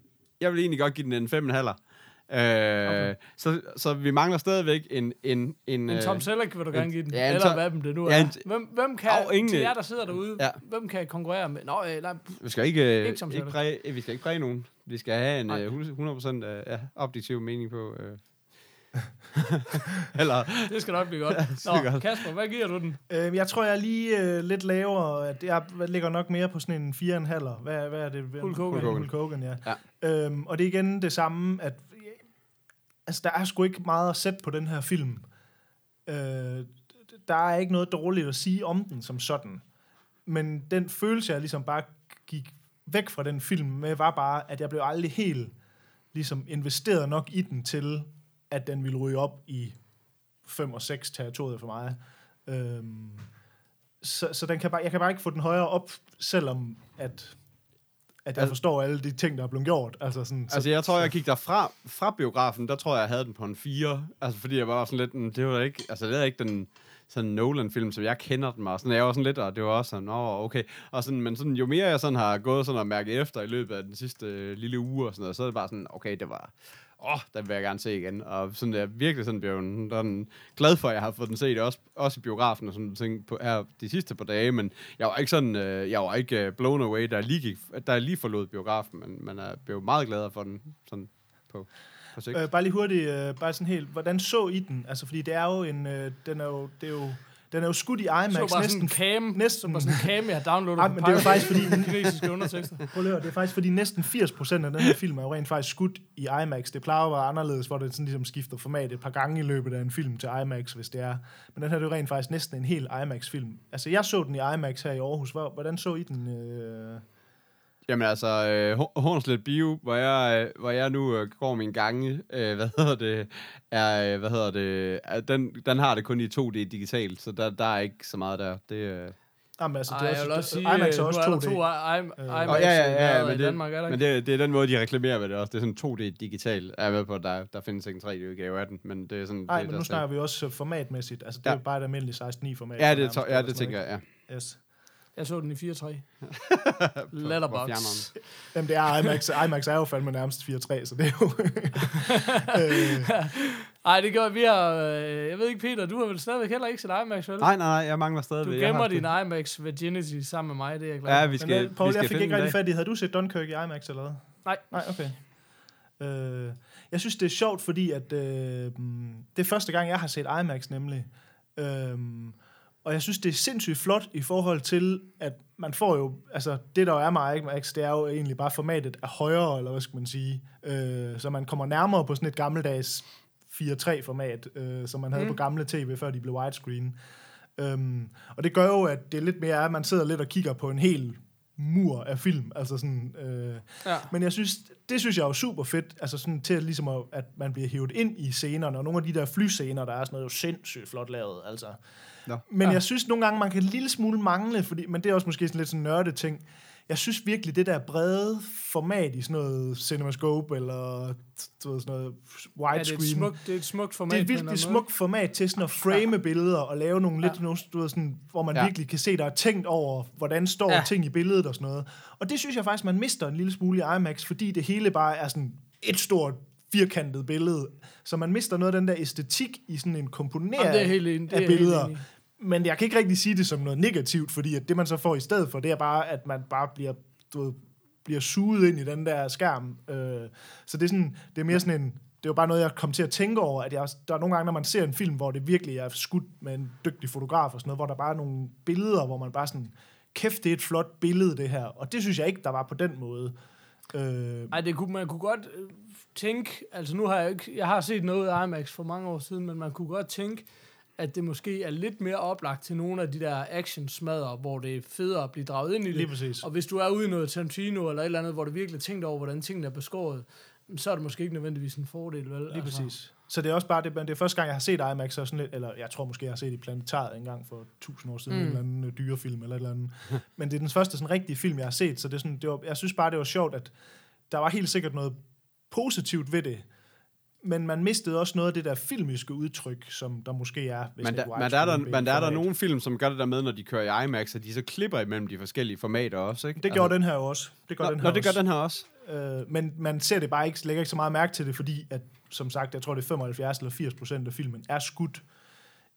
jeg vil egentlig godt give den en 5,5. Øh, okay. så, så vi mangler stadigvæk en... En, en, En øh, Tom Selleck vil du gerne give den. ja, en Eller Tom- hvad dem det nu er. Ja, en- hvem, hvem kan, Au, ingen- til jer, der sidder derude, Ja. hvem kan konkurrere med? Nå, øh, nej, Vi skal ikke, øh, Ikke Tom ikke præge, vi skal ikke præge nogen. Vi skal have en Nej. øh, 100% øh, ja, objektiv mening på... Øh. Eller, det skal nok blive godt. Nå, godt. Kasper, hvad giver du den? Øh, jeg tror, jeg er lige øh, lidt lavere. At jeg ligger nok mere på sådan en 4,5. Hvad, hvad er det? Hulk Hogan. Hulk Hogan, ja. Ja. Øhm, og det er igen det samme, at altså, der er sgu ikke meget at sætte på den her film. Øh, der er ikke noget dårligt at sige om den som sådan. Men den følelse, jeg ligesom bare gik væk fra den film med, var bare, at jeg blev aldrig helt ligesom investeret nok i den til, at den ville ryge op i 5 og 6 territoriet for mig. Øhm, så, så den kan bare, jeg kan bare ikke få den højere op, selvom at, at jeg Al- forstår alle de ting, der er blevet gjort. Altså, sådan, altså, jeg tror, jeg gik derfra fra biografen, der tror jeg, jeg havde den på en 4. Altså, fordi jeg var sådan lidt, "Mm, det var ikke, altså, det er ikke den sådan Nolan-film, som jeg kender den og sådan, jeg var sådan lidt, og det var også sådan, åh, okay. Og sådan, men sådan, jo mere jeg sådan har gået sådan og mærket efter i løbet af den sidste øh, lille uge og sådan noget, så er det bare sådan, okay, det var, åh, oh, den vil jeg gerne se igen. Og sådan, der, er virkelig sådan blev den, den glad for, at jeg har fået den set, også, også i biografen og sådan ting på, her de sidste par dage, men jeg var ikke sådan, øh, jeg var ikke øh, blown away, da jeg lige, gik, da jeg lige forlod biografen, men man er øh, blevet meget gladere for den, sådan på, på sigt. Øh, bare lige hurtigt, øh, bare sådan helt, hvordan så I den? Altså, fordi det er jo en, øh, den er jo, det er jo, den er jo skudt i IMAX Så bare næsten. sådan en cam, næsten- bare sådan en cam, jeg har downloadet Ej, men det er jo faktisk fordi- kinesiske undertekster. Prøv at høre, det er faktisk fordi næsten 80% af den her film er jo rent faktisk skudt i IMAX. Det plejer at være anderledes, hvor det sådan ligesom skifter format et par gange i løbet af en film til IMAX, hvis det er. Men den her det er jo rent faktisk næsten en hel IMAX-film. Altså, jeg så den i IMAX her i Aarhus. Hvor- Hvordan så I den? Øh? Jamen altså, øh, Hor- Hornslet Bio, hvor jeg, øh, hvor jeg nu øh, går min gange, øh, hvad hedder det, er, øh, hvad hedder det, er, den, den har det kun i 2D digitalt, så der, der er ikke så meget der. Det, øh, Jamen, altså, Ej, det er jeg vil også sige, IMAX er øh, også nu er der 2D. to I- I- Øh, IMAX Åh, ja, ja, ja, øh, men det- Danmark, er der men det, det er den måde, de reklamerer ved det også. Det er sådan 2D digital. Jeg er med på, at der, der findes ikke en 3D-udgave af den, men det er sådan... Nej, men nu er snakker vi også formatmæssigt. Altså, det er Ja. jo bare et almindeligt 16.9-format. Ja, det, ja, det tænker jeg, ja. Yes. Jeg så den i 4.3. Hvor Letterbox. Jamen, det er IMAX. IMAX er jo fandme nærmest 4.3, så det er jo... øh, Ej, det gør vi har... Øh, jeg ved ikke, Peter, du har vel stadigvæk heller ikke set IMAX, vel? Nej, nej, nej, jeg mangler stadig. Du gemmer din det. IMAX virginity sammen med mig, det er jeg glad Ja, vi men, skal, øh, Paul, vi skal jeg fik finde ikke rigtig fat i. Havde du set Dunkirk i IMAX eller hvad? Nej. Nej, okay. Øh, jeg synes, det er sjovt, fordi at, øh, mm, det er første gang, jeg har set IMAX nemlig. Øhm, og jeg synes, det er sindssygt flot i forhold til, at man får jo, altså det der er med IMAX, det er jo egentlig bare formatet er højere, eller hvad skal man sige. Øh, så man kommer nærmere på sådan et gammeldags 4.3-format, øh, som man havde Mm. på gamle tv, før de blev widescreen. Øhm, og det gør jo, at det er lidt mere, at man sidder lidt og kigger på en hel mur af film. Altså sådan, øh, Ja. men jeg synes, det synes jeg er jo super fedt, altså sådan til at, ligesom at, at man bliver hævet ind i scenerne, og nogle af de der flyscener, der er sådan noget jo sindssygt flot lavet, altså. Nå. Men Ja. ja. jeg synes nogle gange, man kan en lille smule mangle, fordi, men det er også måske sådan lidt sådan nørdet ting. Jeg synes virkelig, det der brede format i sådan noget CinemaScope, eller du ved, sådan noget Ja, det, er widescreen, smukt, det er et smukt format. det er en virkelig et måde. smukt format til sådan at frame billeder og lave nogle lidt, Ja. ja. nogle, du ved, sådan, hvor man Ja. ja. virkelig kan se, der er tænkt over, hvordan står Ja. ja. ting i billedet og sådan noget. Og det synes jeg faktisk, man mister en lille smule i IMAX, fordi det hele bare er sådan et stort firkantet billede. Så man mister noget af den der æstetik i sådan en komponering Jamen, det er helt enig. Det af billeder. Men jeg kan ikke rigtig sige det som noget negativt, fordi at det, man så får i stedet for, det er bare, at man bare bliver, du ved, bliver suget ind i den der skærm. Øh, så det er, sådan, det er mere sådan en... Det er jo bare noget, jeg kom til at tænke over, at jeg, der er nogle gange, når man ser en film, hvor det virkelig er skudt med en dygtig fotograf og sådan noget, hvor der bare er nogle billeder, hvor man bare sådan, kæft, det er et flot billede, det her. Og det synes jeg ikke, der var på den måde. Øh, Ej, det kunne, man kunne godt øh, tænke, altså nu har jeg ikke, jeg har set noget af IMAX for mange år siden, men man kunne godt tænke, at det måske er lidt mere oplagt til nogle af de der action-smadder, hvor det er federe at blive draget ind i det. lige præcis. Og hvis du er ude i noget Tarantino eller et eller andet, hvor du virkelig tænkt over, hvordan tingene er beskåret, så er det måske ikke nødvendigvis en fordel, vel? Lige præcis. Så det er også bare, det, det er første gang, jeg har set IMAX, så sådan lidt, eller jeg tror måske, jeg har set i Planetariet en gang for tusind år siden, mm. en eller anden øh, dyrefilm eller et eller andet. Men det er den første sådan rigtige film, jeg har set, så det er sådan, det var, jeg synes bare, det var sjovt, at der var helt sikkert noget positivt ved det, men man mistede også noget af det der filmiske udtryk, som der måske er. Hvis Men der, er men der, er der, men der er der nogle film, som gør det der med, når de kører i IMAX, at de så klipper imellem de forskellige formater også, ikke? Det gjorde den her også. Det gør Nå, den her nå, det gør også. den her også. Øh, men man ser det bare ikke, lægger ikke så meget mærke til det, fordi at, som sagt, jeg tror det er 75 eller 80 procent af filmen er skudt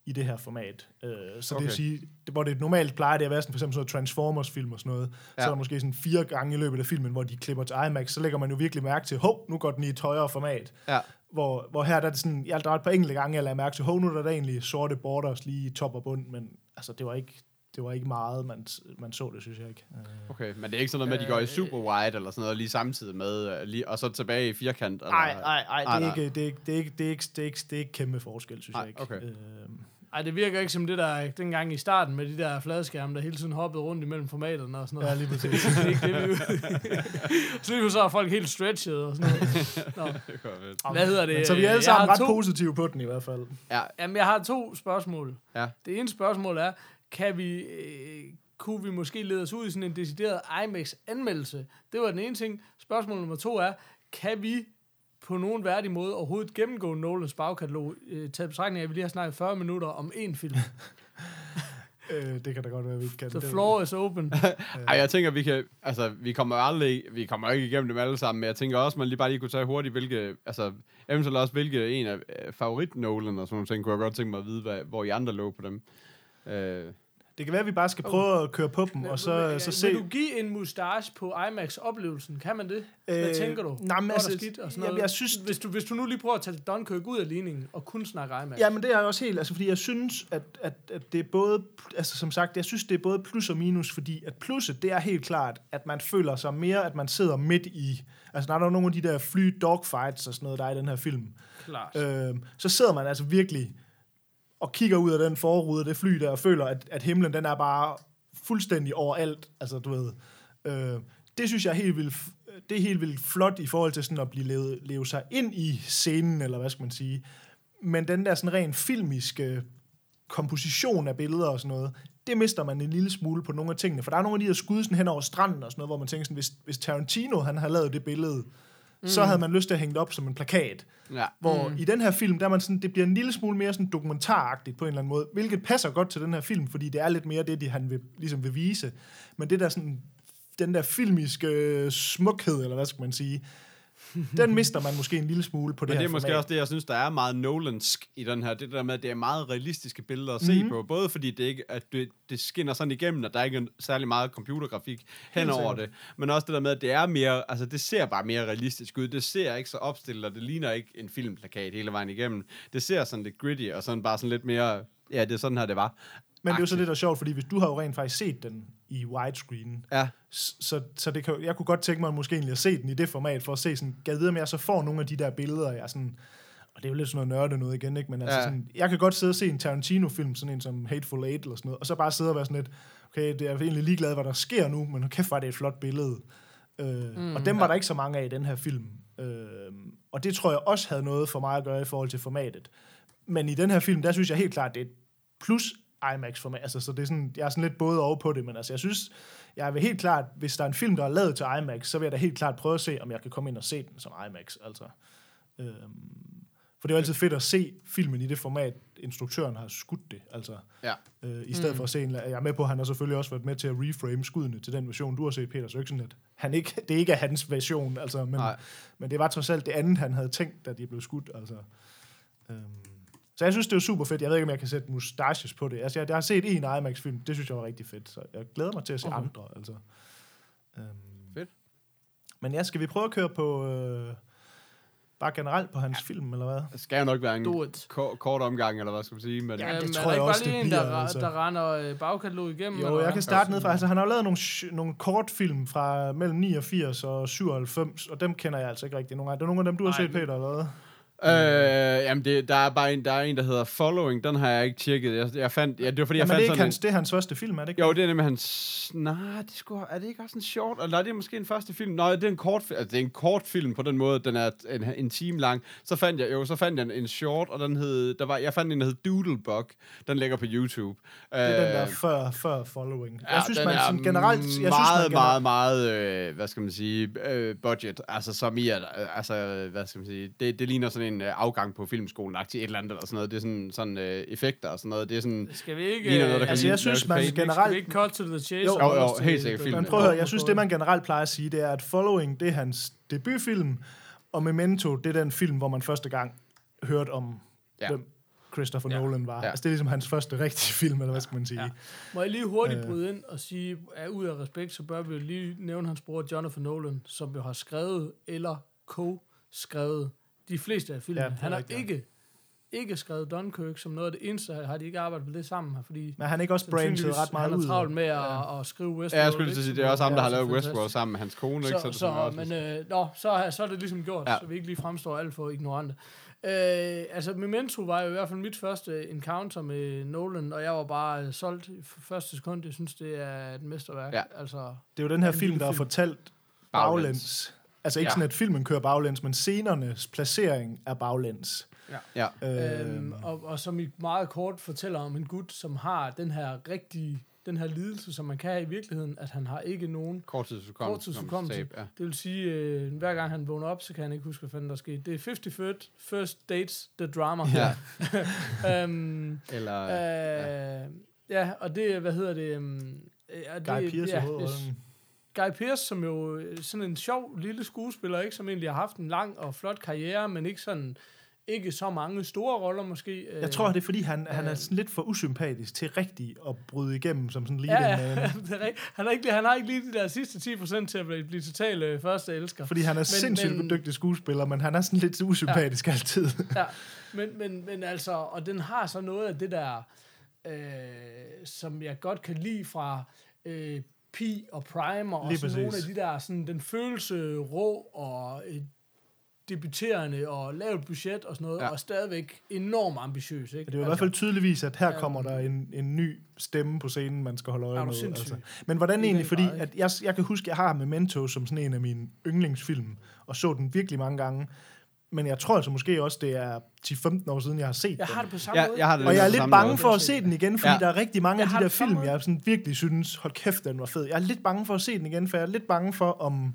i det her format. Øh, så okay. det vil sige, det, hvor det normalt plejer det at være sådan, for eksempel sådan Transformers-film og sådan noget, ja. så er der måske sådan fire gange i løbet af filmen, hvor de klipper til IMAX, så lægger man jo virkelig mærke til, hov, nu går den i et højere format. Ja. Hvor, hvor her der er det sådan, jeg der er et par enkelte gange, jeg lader mærke til, hov, nu er der, der egentlig sorte borders lige i top og bund, men altså, det var ikke, det var ikke meget, man, man så det, synes jeg ikke. Okay, men det er ikke sådan noget med, at de går i Øh, super wide eller sådan noget lige samtidig med, øh, lige, og så tilbage i firkant? Nej, nej, nej, det er nej. ikke, det er ikke, det er ikke, det er ikke, det er ikke, kæmpe forskel, synes Nej, jeg ikke. okay. Øh, Ej, det virker ikke som det der dengang i starten med de der fladskærme, der hele tiden hoppede rundt imellem formaterne og sådan noget. ja, lige præcis. det er ikke det, vi Så lige så er folk helt stretched og sådan noget. Nå. Hvad hedder det? Men så vi er alle sammen ret to- positive på den i hvert fald. Ja, Jamen, jeg har to spørgsmål. Ja. Det ene spørgsmål er, kan vi, øh, kunne vi måske lede os ud i sådan en decideret IMAX-anmeldelse? Det var den ene ting. Spørgsmål nummer to er, kan vi på nogen værdig måde overhovedet gennemgå Nolans bagkatalog, øh, taget betragtning af, at vi lige har snakket 40 minutter om én film. Øh, det kan da godt være, vi ikke kan. The Det- floor is open. Ej, jeg tænker, vi kan, altså, vi kommer aldrig, vi kommer ikke igennem dem alle sammen, men jeg tænker også, man lige bare lige kunne tage hurtigt, hvilke, altså, eventuelt også, hvilke en af øh, favorit Nolan og sådan nogle ting, kunne jeg godt tænke mig at vide, hvad, hvor I andre lå på dem. Øh, Det kan være, at vi bare skal prøve at køre på dem, og så, så se... Vil du give en mustache på IMAX-oplevelsen? Kan man det? Hvad Øh, tænker du? nej, men altså, skidt og sådan noget. jeg synes- hvis, du, hvis du nu lige prøver at tage Dunkirk ud af ligningen og kun snakke IMAX. Ja, men det er jeg også helt, altså fordi jeg synes, at, at, at det er både, altså som sagt, jeg synes, det er både plus og minus, fordi at plusset, det er helt klart, at man føler sig mere, at man sidder midt i, altså når der er nogle af de der fly dogfights og sådan noget, der er i den her film, Klart. øh, så sidder man altså virkelig og kigger ud af den forrude af det fly der, og føler, at, at himlen, den er bare fuldstændig overalt, altså du ved, øh, det synes jeg er helt vildt, det er helt vildt flot i forhold til sådan at blive levet, leve sig ind i scenen, eller hvad skal man sige, men den der sådan rent filmiske komposition af billeder og sådan noget, det mister man en lille smule på nogle af tingene. For der er nogle af de der skud sådan hen over stranden og sådan noget, hvor man tænker sådan, hvis, hvis Tarantino han har lavet det billede, mm. så havde man lyst til at hænge det op som en plakat. ja. Hvor mm. i den her film, der er man sådan, det bliver en lille smule mere sådan dokumentaragtigt på en eller anden måde, hvilket passer godt til den her film, fordi det er lidt mere det, de, han vil, ligesom vil vise. Men det der sådan, den der filmiske øh, smukhed, eller hvad skal man sige, den mister man måske en lille smule på det Men det her er måske format. også det, jeg synes, der er meget Nolansk i den her. Det der med, at det er meget realistiske billeder at se på. Både fordi det, ikke, at det, det skinner sådan igennem, at der ikke er særlig meget computergrafik hen over det. Men også det der med, at det er mere, altså det ser bare mere realistisk ud. Det ser ikke så opstillet, og det ligner ikke en filmplakat hele vejen igennem. Det ser sådan lidt gritty, og sådan bare sådan lidt mere, ja, det er sådan her, det var. Men det er jo så lidt der er sjovt, fordi hvis du har jo rent faktisk set den i widescreen, Ja, så, så det kan, jeg kunne godt tænke mig måske egentlig at se den i det format, for at se sådan, gad vide, om jeg så får nogle af de der billeder, jeg sådan, og det er jo lidt sådan noget nørde noget igen, ikke? men altså Ja. sådan, jeg kan godt sidde og se en Tarantino-film, sådan en som Hateful Eight eller sådan noget, og så bare sidde og være sådan lidt, okay, det er egentlig ligeglad, hvad der sker nu, men kæft, var det et flot billede. Øh, mm, og dem var der ikke så mange af i den her film. Øh, og det tror jeg også havde noget for mig at gøre i forhold til formatet. Men i den her film, der synes jeg helt klart, det er et plus IMAX-format. Altså, så det er sådan, jeg er sådan lidt både over på det, men altså, jeg synes, jeg vil helt klart, hvis der er en film, der er lavet til IMAX, så vil jeg da helt klart prøve at se, om jeg kan komme ind og se den som IMAX. Altså, øhm, for det er jo altid fedt at se filmen i det format, instruktøren har skudt det. Altså, ja. øh, I stedet mm. for at se en... Jeg er med på, at han har selvfølgelig også været med til at reframe skuddene til den version, du har set, Peter, sådan, at han ikke, det ikke er hans version, altså, men, Nej. men det var trods alt det andet, han havde tænkt, da de blev skudt. Altså. Øhm, så jeg synes, det er super fedt. Jeg ved ikke, om jeg kan sætte mustaches på det. Altså, jeg, jeg har set en IMAX-film, det synes jeg var rigtig fedt, så jeg glæder mig til at se Okay. andre. Altså. Øhm, Fedt. Men ja, skal vi prøve at køre på... Øh, bare generelt på hans ja. film, eller hvad? Det skal jo nok være en ko- kort omgang, eller hvad skal man sige. Men, Ja, det Øhm, tror er der jeg ikke også, bare lige det en, der, bliver, ra- altså. der render øh, bagkatalog igennem? Jo, eller jeg hvad? kan starte ned fra, altså han har jo lavet nogle, sh- nogle kortfilm fra mellem 89 og 97, og dem kender jeg altså ikke rigtig nogen af. Det er nogle af dem, du har Nej, set, Peter, eller hvad? Øh, jamen, det, der er bare en, der er en, der hedder Following. Den har jeg ikke tjekket. Jeg, jeg fandt, ja, det var fordi, jeg Jamen, det, er fandt ikke sådan hans, det er hans første film, er det ikke? en, Jo, det er nemlig hans... Nej, det skulle, er det ikke også en short? Eller er det måske en første film? Nej, det er en kort, altså, det er en kort film på den måde. Den er en, en time lang. Så fandt jeg, jo, så fandt jeg en, en short, og den hed, der var, jeg fandt en, der hed Doodlebug. Den ligger på YouTube. Det er den der Øh, før, før Following. Ja, jeg synes, man er sådan generelt... Jeg synes, meget, man generelt, meget, meget, øh, hvad skal man sige, øh, budget. Altså, som i, at, øh, altså, hvad skal man sige, det, det ligner sådan en øh, afgang på filmskolen et eller andet, eller sådan noget. Det er sådan, sådan øh, effekter og sådan noget. Det er sådan, Skal vi ikke... noget, der kan Altså, jeg synes, man Fate. Skal vi generelt... ikke cut to the chase? Jo, jo, jo, helt sikkert filmen. Men prøv at høre, jeg synes, det man generelt plejer at sige, det er, at Following, det er hans debutfilm, og Memento, det er den film, hvor man første gang hørte om, Ja. hvem Christopher Ja. Nolan var. Ja. Altså, det er ligesom hans første rigtige film, eller hvad skal man sige? Ja. Må jeg lige hurtigt Øh. bryde ind og sige, at ud af respekt, så bør vi lige nævne hans bror Jonathan Nolan, som jo har skrevet eller co-skrevet de fleste af filmene. Ja, er han har ja. ikke, ikke skrevet Dunkirk som noget af det eneste, har de ikke arbejdet på det sammen her, fordi Men han er ikke også branchet ret meget han ud. er travlt med at, at skrive Westworld. Ja, jeg skulle lige sige, det er også ham, der har Ja, lavet så Westworld sammen med hans kone, ikke? Så, det så, men, øh, nå, så, er- så er det ligesom gjort, Ja. ja. så vi ikke lige fremstår alt for ignorante. Øh, altså, Memento var jo i hvert fald mit første encounter med Nolan, og jeg var bare øh, solgt i f- første sekund. Jeg synes, det er et mesterværk. Ja. Altså, Det er jo den her film, der er film. fortalt Baglæns. Altså ikke Ja. sådan, at filmen kører baglæns, men scenernes placering er baglæns. Ja. Øh, øhm, og, og som i meget kort fortæller om en gut, som har den her rigtige, den her lidelse, som man kan have i virkeligheden, at han har ikke nogen tab, Ja. Det vil sige, øh, hver gang han vågner op, så kan han ikke huske, hvad fanden der er sket. Det er 50 first, first dates, the drama. Ja. øhm, Eller, øh, ja, og det, hvad hedder det? Um, ja, det Guy Pearce i ja, hovedrollen. Guy Pearce, som jo øh, sådan en sjov lille skuespiller, ikke, som egentlig har haft en lang og flot karriere, men ikke sådan ikke så mange store roller måske. øh, Jeg tror, det er fordi, han, han er øh, sådan lidt for usympatisk til rigtig at bryde igennem som sådan lige Ja, den det er rigtigt. Han, har ikke, han har ikke lige de der sidste 10% til at blive, blive total øh, første elsker. Fordi han er Men- sindssygt men- dygtig skuespiller, men han er sådan lidt usympatisk ja. altid. Ja, men, men, men altså, og den har så noget af det der, øh, som jeg godt kan lide fra øh, Pi og Primer, og Lige sådan nogle af præcis. de der, sådan den følelse rå og øh, debuterende og lavt budget og sådan noget, Ja. ja. og stadigvæk enormt ambitiøs. Ikke? Det er i hvert fald tydeligvis, at her Øhm. kommer der en, en ny stemme på scenen, man skal holde øje med. sindssyg? Men hvordan I egentlig? Fordi at jeg, jeg kan huske, at jeg har Memento som sådan en af mine yndlingsfilm, og så den virkelig mange gange. Men jeg tror altså måske også, det er 10-15 år siden, jeg har set Jeg den. har det på samme Ja, måde. jeg har det Og jeg er på lidt samme bange måde. for at se den igen, fordi Ja. ja. der er rigtig mange Jeg af de der det på samme film, måde. jeg sådan virkelig synes, hold kæft, den var fed. Jeg er lidt bange for at se den igen, for jeg er lidt bange for, om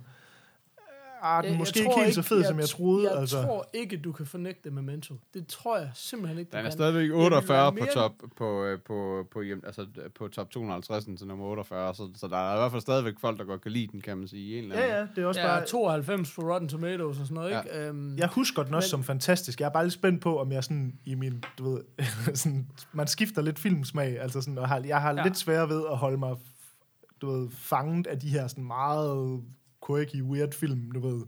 ah, den Jeg- måske jeg ikke tror helt så fed, som jeg troede. Jeg altså. tror ikke, du kan fornægte Memento. Det tror jeg simpelthen ikke, Den er kan. stadigvæk Det ville 48 være på top på, øh, på, på, hjem, altså, på top 250 til nummer 48, så, så der er i hvert fald stadigvæk folk, der godt kan lide den, kan man sige. I en eller anden. Ja, ja, det er også Ja, bare... 92 for Rotten Tomatoes og sådan noget, Ja. ikke? Øhm, Jeg husker den også Men- som fantastisk. Jeg er bare lidt spændt på, om jeg sådan i min, du ved, sådan, man skifter lidt filmsmag, altså sådan, og har, jeg har Ja. lidt sværere ved at holde mig, du ved, fanget af de her sådan meget quirky, weird film, du ved.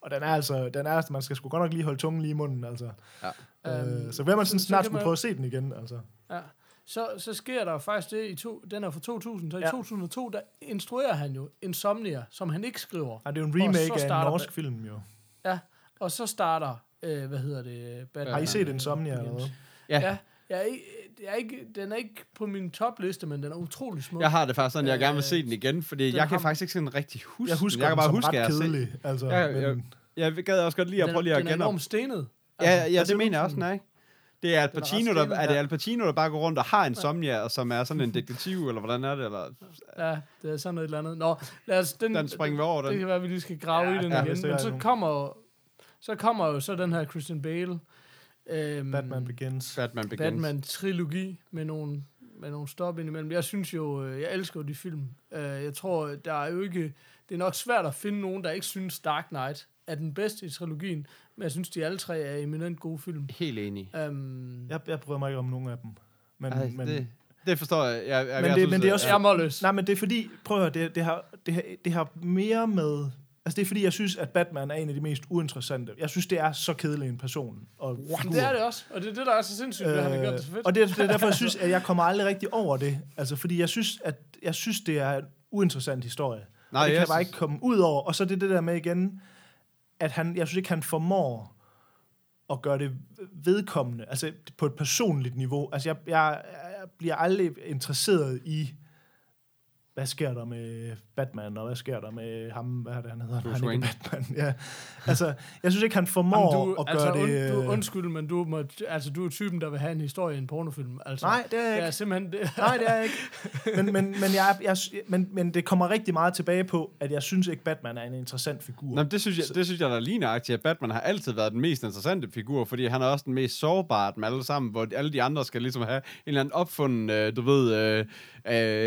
Og den er altså, den er, altså- man skal sgu godt nok lige holde tungen lige i munden, altså. Ja. Øh, Øhm, så vil man sådan så- så snart skulle man- prøve at se den igen, altså. Ja. Så, så sker der faktisk det i to, den er fra 2000, så i Ja. 2002, der instruerer han jo Insomnia, som han ikke skriver. Ja, det er jo en så remake af en norsk film, jo. Ja, og så starter, øh, hvad hedder det? Batman, Har I set øh, Insomnia eller Begins. hvad? Ja. Ja, jeg jeg er ikke, den er ikke på min topliste, men den er utrolig smuk. Jeg har det faktisk sådan, jeg gerne vil se Øh, den igen, fordi den jeg kan har- faktisk ikke sådan rigtig huske Jeg husker den. Jeg kan den bare som huske, at ret jeg kedelig, altså. Ja, ja. men, Jeg gad også godt lige at prøve lige at den er enormt stenet. Ja, ja, og det, er mener jeg også, nej. Det er Al Den er ret Pacino, der, er det ja. Al Pacino, der bare går rundt og har Insomnia, og som er sådan en detektiv, eller hvordan er det? Eller, Ja, det er sådan noget eller andet. Nå, lad os, den, den springer vi over, Det den. kan være, at vi lige skal grave Ja, i den ja, igen. det Men så kommer, så kommer jo så den her Christian Bale øhm, Batman Begins. Batman Begins. Batman-trilogi med nogle, med nogle stop indimellem. Jeg synes jo, øh, jeg elsker jo de film. Øh, Jeg tror, der er jo ikke... Det er nok svært at finde nogen, der ikke synes Dark Knight er den bedste i trilogien, men jeg synes, de alle tre er eminent gode film. Helt enig. Um, Jeg, jeg bryder mig ikke om nogen af dem. Men, Ej, men, det, det forstår jeg. jeg, jeg Men jeg det- men det er også- jeg er målløs. Nej, men det er fordi, prøv at høre, det, det, har, det, har, det har mere med... Altså, det er fordi, jeg synes, at Batman er en af de mest uinteressante. Jeg synes, det er så kedelig en person. Og det er det også, og det er det, der er så sindssygt, øh, at han har gjort det så fedt. og det, er- det er derfor, jeg synes, at jeg kommer aldrig rigtig over det. Altså, fordi jeg synes, at jeg synes, det er en uinteressant historie. Nej, Nej, det kan jeg bare ikke komme ud over. Og så er det det der med igen, at han, jeg synes ikke, han formår og gøre det vedkommende, altså på et personligt niveau. Altså jeg, jeg, jeg bliver aldrig interesseret i, hvad sker der med Batman, og hvad sker der med ham, hvad er det, han hedder? Bruce han Wayne. ikke Batman, ja. Altså, jeg synes ikke, han formår Jamen, du, at gøre altså, det... Und, du, øh, undskyld, men du, må, altså, du er typen, der vil have en historie i en pornofilm. Altså, Nej, det er jeg Det ikke. er simpelthen det. Nej, det er jeg ikke. Men, men, men, jeg, jeg, men, men det kommer rigtig meget tilbage på, at jeg synes ikke, Batman er en interessant figur. Nå, det synes jeg, det synes jeg der er lige nøjagtigt, at Batman har altid været den mest interessante figur, fordi han er også den mest sårbare af dem alle sammen, hvor alle de andre skal ligesom have en eller anden opfunden, øh, du ved, øh,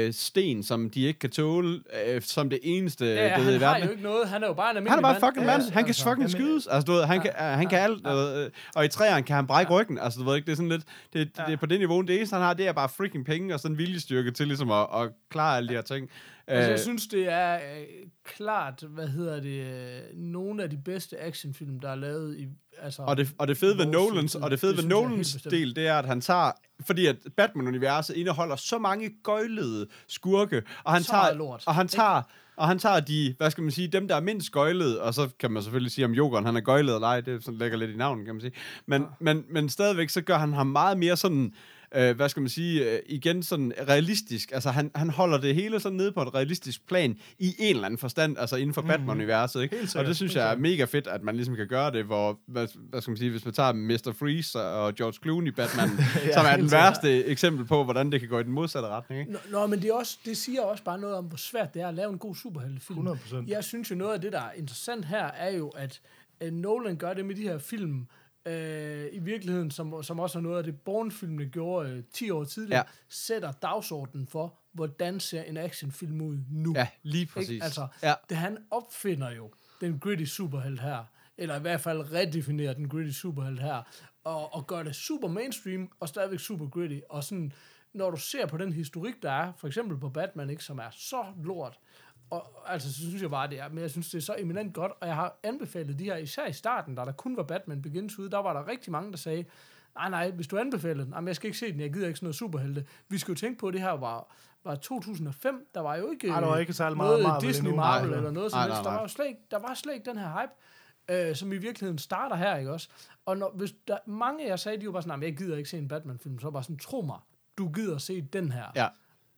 øh, sten, som de ikke kan tåle, øh, som det eneste, Ja, du ved, i han har verden. jo ikke noget. Han er jo bare en almindelig Han er bare en mand. fucking Ja, mand. Han kan fucking han- skydes. Altså, du ved, han kan, han kan alt. øh, Og i træerne kan han brække ryggen. Altså, du ved ikke, det er sådan lidt... Det, det er på det niveau. Det eneste, han har, det er bare freaking penge og sådan en viljestyrke til ligesom at, at klare alle de her ting. Altså, Øh, jeg synes, det er øh, klart, hvad hedder det, øh, nogle af de bedste actionfilm, der er lavet i... Altså, Og det, og det fede ved Nolans, og det fede Det ved Nolans del, det er, at han tager, fordi at Batman-universet indeholder så mange gøjlede skurke, og han Så tager, lort, og han tager, og han tager de, hvad skal man sige, dem der er mindst gøjlede, og så kan man selvfølgelig sige om Jokeren, han er gøjlet eller ej, det sådan lægger lidt i navnet, kan man sige. Men, ja. men, men stadigvæk, så gør han ham meget mere sådan, øh, hvad skal man sige, øh, igen sådan realistisk. Altså, han, han holder det hele sådan nede på et realistisk plan, i en eller anden forstand, altså inden for mm. Batman-universet, ikke? Helt Og sikkert, det synes jeg er mega fedt, at man ligesom kan gøre det, hvor, hvad, hvad skal man sige, hvis man tager Mr. Freeze og George Clooney Batman, ja, som er den sikkert. værste eksempel på, hvordan det kan gå i den modsatte retning, ikke? Nå, nå, men det, er også, det siger også bare noget om, hvor svært det er at lave en god superheltefilm. 100%. Jeg synes jo, noget af det, der er interessant her, er jo, at Nolan gør det med de her film, uh, i virkeligheden, som, som også er noget af det, Bourne-filmene gjorde uh, 10 år tidligere, Ja. sætter dagsordenen for, hvordan ser en actionfilm ud nu. Ja, lige Ikke? præcis. Altså, ja. det, han opfinder jo den gritty superhelt her, eller i hvert fald redefinerer den gritty superhelt her, og, og gør det super mainstream, og stadigvæk super gritty, og sådan, når du ser på den historik, der er, for eksempel på Batman, ikke, som er så lort, og altså, så synes jeg bare, det er, men jeg synes, det er så eminent godt, og jeg har anbefalet de her, især i starten, da der kun var Batman Begins ude, der var der rigtig mange, der sagde, nej, nej, hvis du anbefaler den, jamen, jeg skal ikke se den, jeg gider ikke sådan noget superhelte. Vi skal jo tænke på, at det her var, var 2005, der var jo ikke, Ej, der var ikke særlig meget noget Marvel Disney. Marvel Nej. eller noget som Nej, helst. nej, Der nej. var, jo slet ikke, der var slet ikke den her hype, øh, som i virkeligheden starter her, ikke også? Og når, hvis der, mange jeg sagde, de var bare sådan, "Nej, jeg gider ikke se en Batman-film, så var bare sådan, tro mig, du gider se den her. Ja.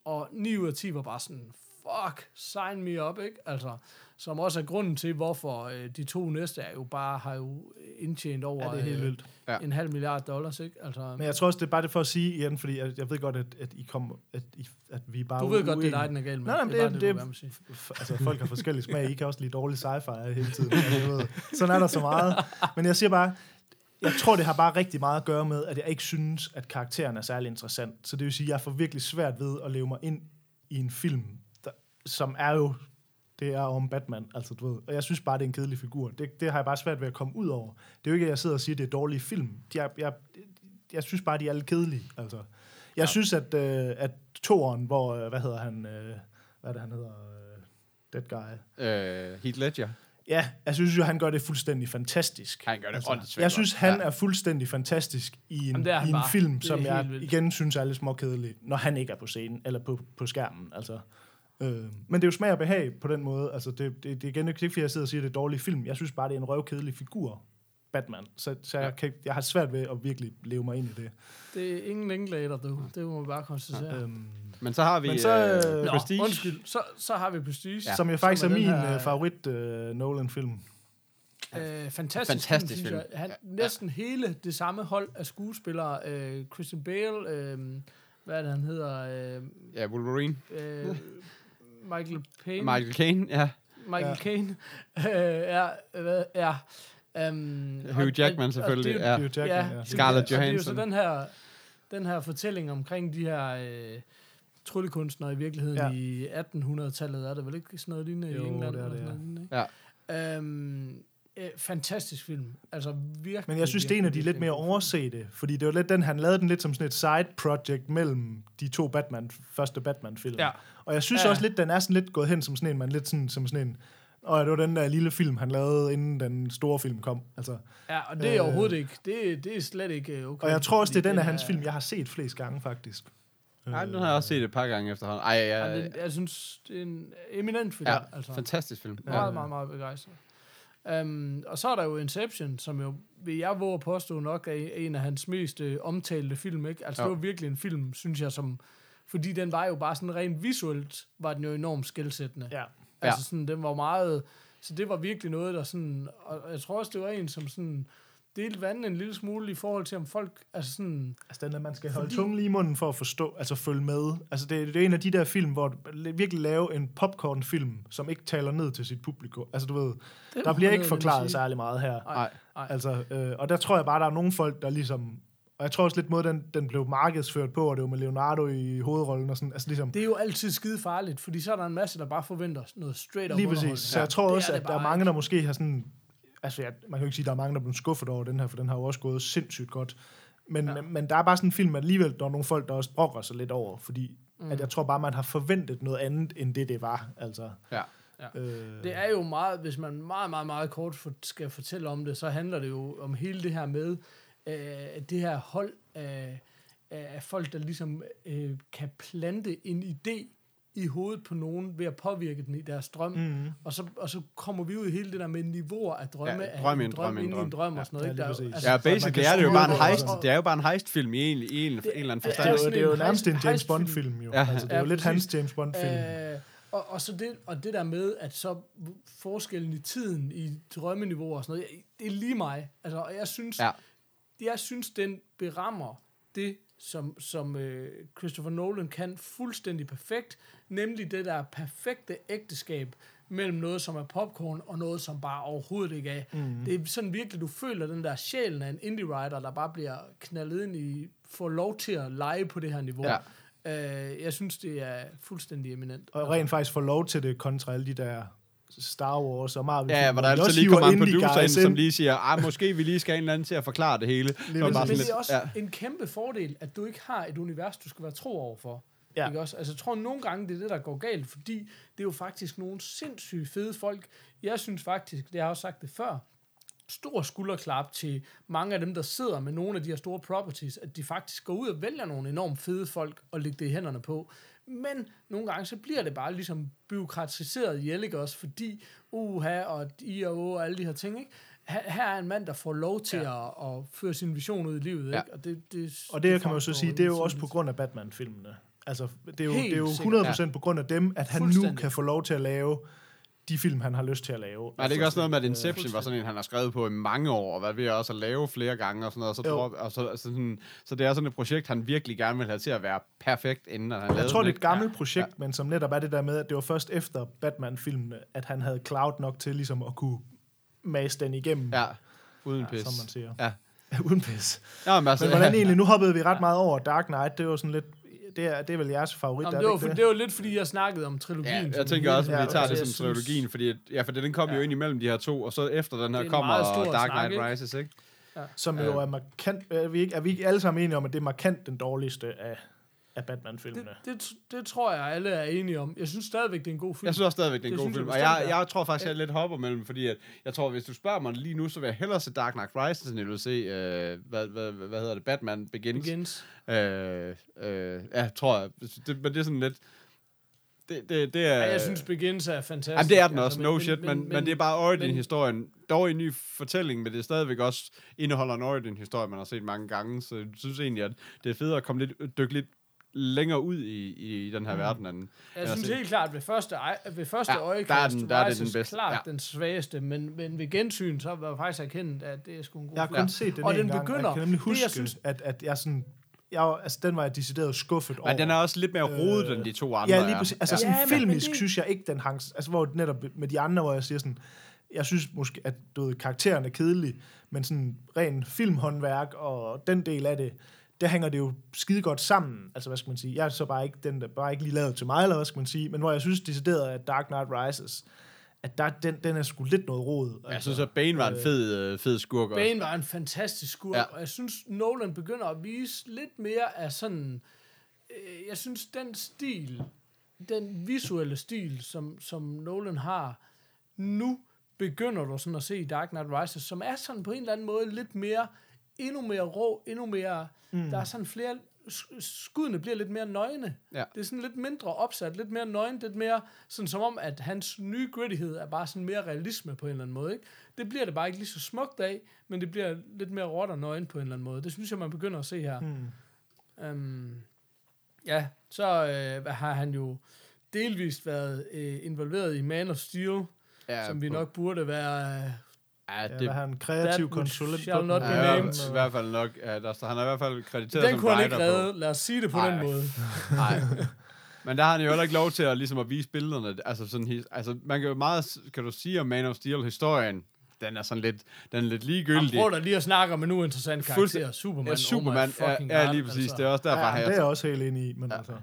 Og 9 ud af 10 var bare sådan, fuck, sign me up, ikke? Altså, som også er grunden til, hvorfor øh, de to næste er jo bare, har jo indtjent over Ja, det er helt øh, vildt. Ja. en halv milliard dollars, ikke? Altså, Men jeg tror også, det er bare det for at sige igen, fordi jeg, jeg ved godt, at, at, I kom, at, I, at vi bare du ved godt, det er uenige. dig, den er galt med. Nej, nej, men det, er det- det- sige. F- altså, folk har forskellige smag. I kan også lide dårlig sci-fi hele tiden. Jeg ved, sådan er der så meget. Men jeg siger bare, jeg tror, det har bare rigtig meget at gøre med, at jeg ikke synes, at karakteren er særlig interessant. Så det vil sige, at jeg får virkelig svært ved at leve mig ind i en film, som er jo, det er om Batman, altså du ved. Og jeg synes bare, det er en kedelig figur. Det, det har jeg bare svært ved at komme ud over. Det er jo ikke, at jeg sidder og siger, at det er dårlige film. De er, jeg, jeg synes bare, de er lidt kedelige. Altså. Jeg ja. synes, at, øh, at toeren, hvor, øh, hvad hedder han, øh, hvad er det, han hedder, øh, Dead Guy. Øh, Heath Ledger. Ja, jeg synes jo, han gør det fuldstændig fantastisk. Han gør det åndssvagt jeg synes, han Ja. er fuldstændig fantastisk i en, Jamen, i en bare. film, som jeg vildt. igen synes er lidt småkedelig, når han ikke er på scenen, eller på, på skærmen. Altså. Øh, men det er jo smag og behag på den måde. Altså, det, det, det er igen ikke, fordi jeg sidder og siger, at det er dårlig film. Jeg synes bare, det er en røvkedelig figur, Batman. Så, så jeg, kan, jeg har svært ved at virkelig leve mig ind i det. Det er ingen Linklater, du. Det må vi bare konstatere. Øhm, Men så har vi Men så, øh, øh, Nå, Prestige. undskyld. Så, så har vi Prestige. ja. Som jo faktisk Som er er min her- her... favorit uh, Nolan-film. Øh, fantastisk, Fantastisk synes film. Jeg. Han, næsten hele det samme hold af skuespillere. Øh, Christian Bale, øh, hvad er det, han hedder? Øh, Ja, Wolverine. øh, Michael Payne. Michael Caine, ja. Michael Ja. Caine. Øh, er, hvad, er, um, Hugh Jackman selvfølgelig, det, ja. Hugh Jackman, ja, ja. Scarlett og Det er jo så Johansson. den her, den her fortælling omkring de her øh, tryllekunstnere i virkeligheden Ja. ja. i 1800-tallet. Er det vel ikke sådan noget lignende Jo, i England? det er det, ja. noget lignende, ikke? Øh, fantastisk film. Altså virkelig. Men jeg synes, det er en af de lidt mere oversete, fordi det var lidt den, han lavede den lidt som sådan et side project mellem de to Batman, første Batman-film. Ja. Og jeg synes Ja. også lidt, den er sådan lidt gået hen som sådan en, man lidt sådan, som sådan en, og det var den der lille film, han lavede, inden den store film kom. Altså, Ja, og det er Øh, overhovedet ikke. Det, det er slet ikke øh, okay. og jeg tror også, det er den af hans film, jeg har set flest gange, faktisk. Nej, den har jeg også set et par gange efterhånden. Ej, ja, Ja, det, jeg synes, det er en eminent film. ja, altså. fantastisk film. Meget, meget, meget begejstret. Um, og så er der jo Inception, som jo, vil jeg våge at påstå nok, er en af hans mest øh, omtalte film, ikke? Altså, Jo. det var virkelig en film, synes jeg, som... Fordi den var jo bare sådan rent visuelt, var den jo enormt skældsættende. Ja. Altså sådan, den var meget... Så det var virkelig noget, der sådan... Og jeg tror også, det var en, som sådan delte vandet en lille smule i forhold til, om folk... Altså sådan... Altså den, at man skal holde Fordi- tungen lige i munden for at forstå, altså følge med. Altså det, det er en af de der film, hvor du virkelig lave en popcorn-film, som ikke taler ned til sit publikum. Altså du ved, Det der bliver ikke forklaret særlig meget her. Nej. Altså, øh, og der tror jeg bare, der er nogle folk, der ligesom... Og jeg tror også lidt måde, den, den blev markedsført på, og det var med Leonardo i hovedrollen og sådan. Altså ligesom, Det er jo altid skide farligt, fordi så er der en masse, der bare forventer noget straight up lige præcis. Så jeg tror Det også, er det at der er mange, der måske har sådan... Altså, jeg, man kan jo ikke sige, at der er mange, der er blevet skuffet over den her, for den har jo også gået sindssygt godt. Men, ja. men, der er bare sådan en film, at alligevel der er nogle folk, der også brokker sig lidt over, fordi mm. at jeg tror bare, man har forventet noget andet, end det, det var. Altså, Ja. Ja. øh, Det er jo meget, hvis man meget, meget, meget kort for, skal fortælle om det, så handler det jo om hele det her med, øh, at det her hold af, af folk, der ligesom øh, kan plante en idé i hovedet på nogen ved at påvirke den i deres drøm. Mm. Og, så, og så kommer vi ud i hele det der med niveauer af drømme. Ja, af drøm i en drøm i en i en drøm. drøm og sådan noget. Ja, Der er præcis. Ja, kan basically er det jo bare en det, heist. altså. Det er jo bare en heistfilm i en, i en, en eller anden det, forstand. jo, sådan det er jo nærmest en James. Bond-film, jo. Ja. Altså, det er Ja, jo lidt præcis. hans James Bond-film. Øh, og, og, så det, og det der med, at så forskellen i tiden, i drømmeniveau og sådan noget, det er lige mig. Altså, og jeg synes, Ja. jeg synes, den berammer det, som, som øh, Christopher Nolan kan fuldstændig perfekt, nemlig det der perfekte ægteskab mellem noget, som er popcorn, og noget, som bare overhovedet ikke er. Mm. Det er sådan virkelig, du føler den der sjælen af en indie-writer, der bare bliver knaldet ind i, får lov til at lege på det her niveau. Ja. Øh, jeg synes, det er fuldstændig eminent. Og rent faktisk få lov til det kontra alle de der Star Wars og Marvel. Ja, hvor der de altid lige kommer en producer ind, som lige siger, ah, måske vi lige skal have en eller anden til at forklare det hele. Så er det bare Men det er også ja. ja. en kæmpe fordel, at du ikke har et univers, du skal være tro overfor. Ja. Ja. Ikke også? Altså, jeg tror nogle gange, det er det, der går galt, fordi det er jo faktisk nogle sindssygt fede folk. Jeg synes faktisk, det har jeg også sagt det før, stor skulderklap til mange af dem, der sidder med nogle af de her store properties, at de faktisk går ud og vælger nogle enormt fede folk og lægger det i hænderne på. Men nogle gange, så bliver det bare ligesom byråkratiseret ihjel, ikke også? Fordi uha og I og O og alle de her ting, ikke? Her, er en mand, der får lov til ja. at, at føre sin vision ud i livet, ikke? Ja. Og det, det, Og det, kan man jo så sige, det er jo også på grund af Batman-filmene. Altså, det er jo, Helt det er jo sikkert. 100% på grund af dem, at han nu kan få lov til at lave de film, han har lyst til at lave. Nej, det er ikke også noget med, at Inception fuldstændig. var sådan en, han har skrevet på i mange år, og været ved også at lave flere gange og sådan noget. Og så, drop, og så, sådan, så det er sådan et projekt, han virkelig gerne vil have til at være perfekt, inden han Jeg tror, det er et gammelt projekt, Ja. men som netop er det der med, at det var først efter Batman-filmene, at han havde cloud nok til ligesom at kunne mase den igennem, Ja, uden pis. som man siger. Ja. Uden pis. Ja, men altså, Men hvordan egentlig, nu hoppede vi ret meget over Dark Knight, det var sådan lidt, det er, det er vel jeres favorit, Jamen, er det, var, for, det? det var lidt, fordi jeg snakkede om trilogien. Ja, jeg tænker også, at Ja, vi tager det som synes- trilogien, fordi, ja, for den kom jo Ja. ind imellem de her to, og så efter den her er kommer Dark snak, Knight ikke? Rises, ikke? Som jo er markant, er vi, ikke, er vi ikke alle sammen enige om, at det er markant den dårligste af, af Batman-filmene? Det, det, det tror jeg, alle er enige om. Jeg synes stadigvæk, det er en god film. Jeg synes også stadigvæk, det er en Det god synes jeg film. Og jeg, jeg tror faktisk, jeg er lidt hopper mellem, fordi at, jeg tror, hvis du spørger mig lige nu, så vil jeg hellere se Dark Knight Rises, end jeg vil se, øh, hvad, hvad, hvad hedder det, Batman Begins. Begins. Øh, øh, ja, tror jeg. Det, men det er sådan lidt... Det, det, det er... Ja, jeg synes, Begins er fantastisk. Jamen, det er den altså, også, no shit, men, men, men det er bare origin-historien. Dog en ny fortælling, men det er stadigvæk også indeholder en origin-historie, man har set mange gange, så jeg synes egentlig, at det er federe at komme lidt, dykke lidt længere ud i, i den her mm. verden. End, Jeg end synes helt klart, at ved første, ved første Ja, ja, der er øjekast, den- der er det den bedste. klart Ja. den svageste, men, men ved gensyn, så var jeg faktisk erkendt, at det er sgu en god Jeg har kun set den Og en den gang, og begynder- jeg kan nemlig det, jeg huske, synes- at, at jeg sådan... Jeg, var- altså, den var jeg decideret skuffet over. Men den er også lidt mere rodet, Øh, end de to andre Ja, lige præcis. Altså Ja. sådan Ja, filmisk det- synes jeg ikke, den hang... Altså hvor netop med de andre, hvor jeg siger sådan... Jeg synes måske, at du ved, karakteren er kedelig, men sådan ren filmhåndværk og den del af det, der hænger det jo skide godt sammen. Altså, hvad skal man sige? Jeg er så bare ikke, den der, bare ikke lige lavet til mig, eller hvad skal man sige? Men hvor jeg synes decideret, at Dark Knight Rises, at der, den, den er sgu lidt noget rod. Altså, Jeg synes, at Bane var en fed, øh, fed skurk også. Bane var en fantastisk skurk, Ja. ja. og jeg synes, Nolan begynder at vise lidt mere af sådan... Øh, jeg synes, den stil, den visuelle stil, som, som Nolan har nu, begynder du sådan at se i Dark Knight Rises, som er sådan på en eller anden måde lidt mere, endnu mere rå, endnu mere... Mm. Der er sådan flere sk- skuddene bliver lidt mere nøgne. Ja. Det er sådan lidt mindre opsat, lidt mere nøgen, lidt mere sådan som om, at hans nye grittighed er bare sådan mere realisme på en eller anden måde. Ikke? Det bliver det bare ikke lige så smukt af, men det bliver lidt mere råt og nøgen på en eller anden måde. Det synes jeg, man begynder at se her. Hmm. Um, ja, så øh, har han jo delvist været øh, involveret i Man of Steel, Ja, som vi nok burde være... Ja, Ja, det, det, han kreativ konsulent. shall not be ja, named. hvert- i hvert fald nok. Ja, der, han er i hvert fald krediteret den som kunne han ikke redde, lad os sige det på Ej. den måde. Nej. Men der har han jo heller ikke lov til at, ligesom at vise billederne. Altså, sådan, altså, man kan jo meget, kan du sige om Man of Steel-historien, den er sådan lidt, den er lidt Han ligegyldig. prøver da lige at snakke om en uinteressant karakter. Fuldstændig- Superman. Ja, oh Superman, ja, fucking ja, God, lige præcis. altså. Det er også derfor, Ja, har det er jeg... jeg også helt enig i, men ja. altså...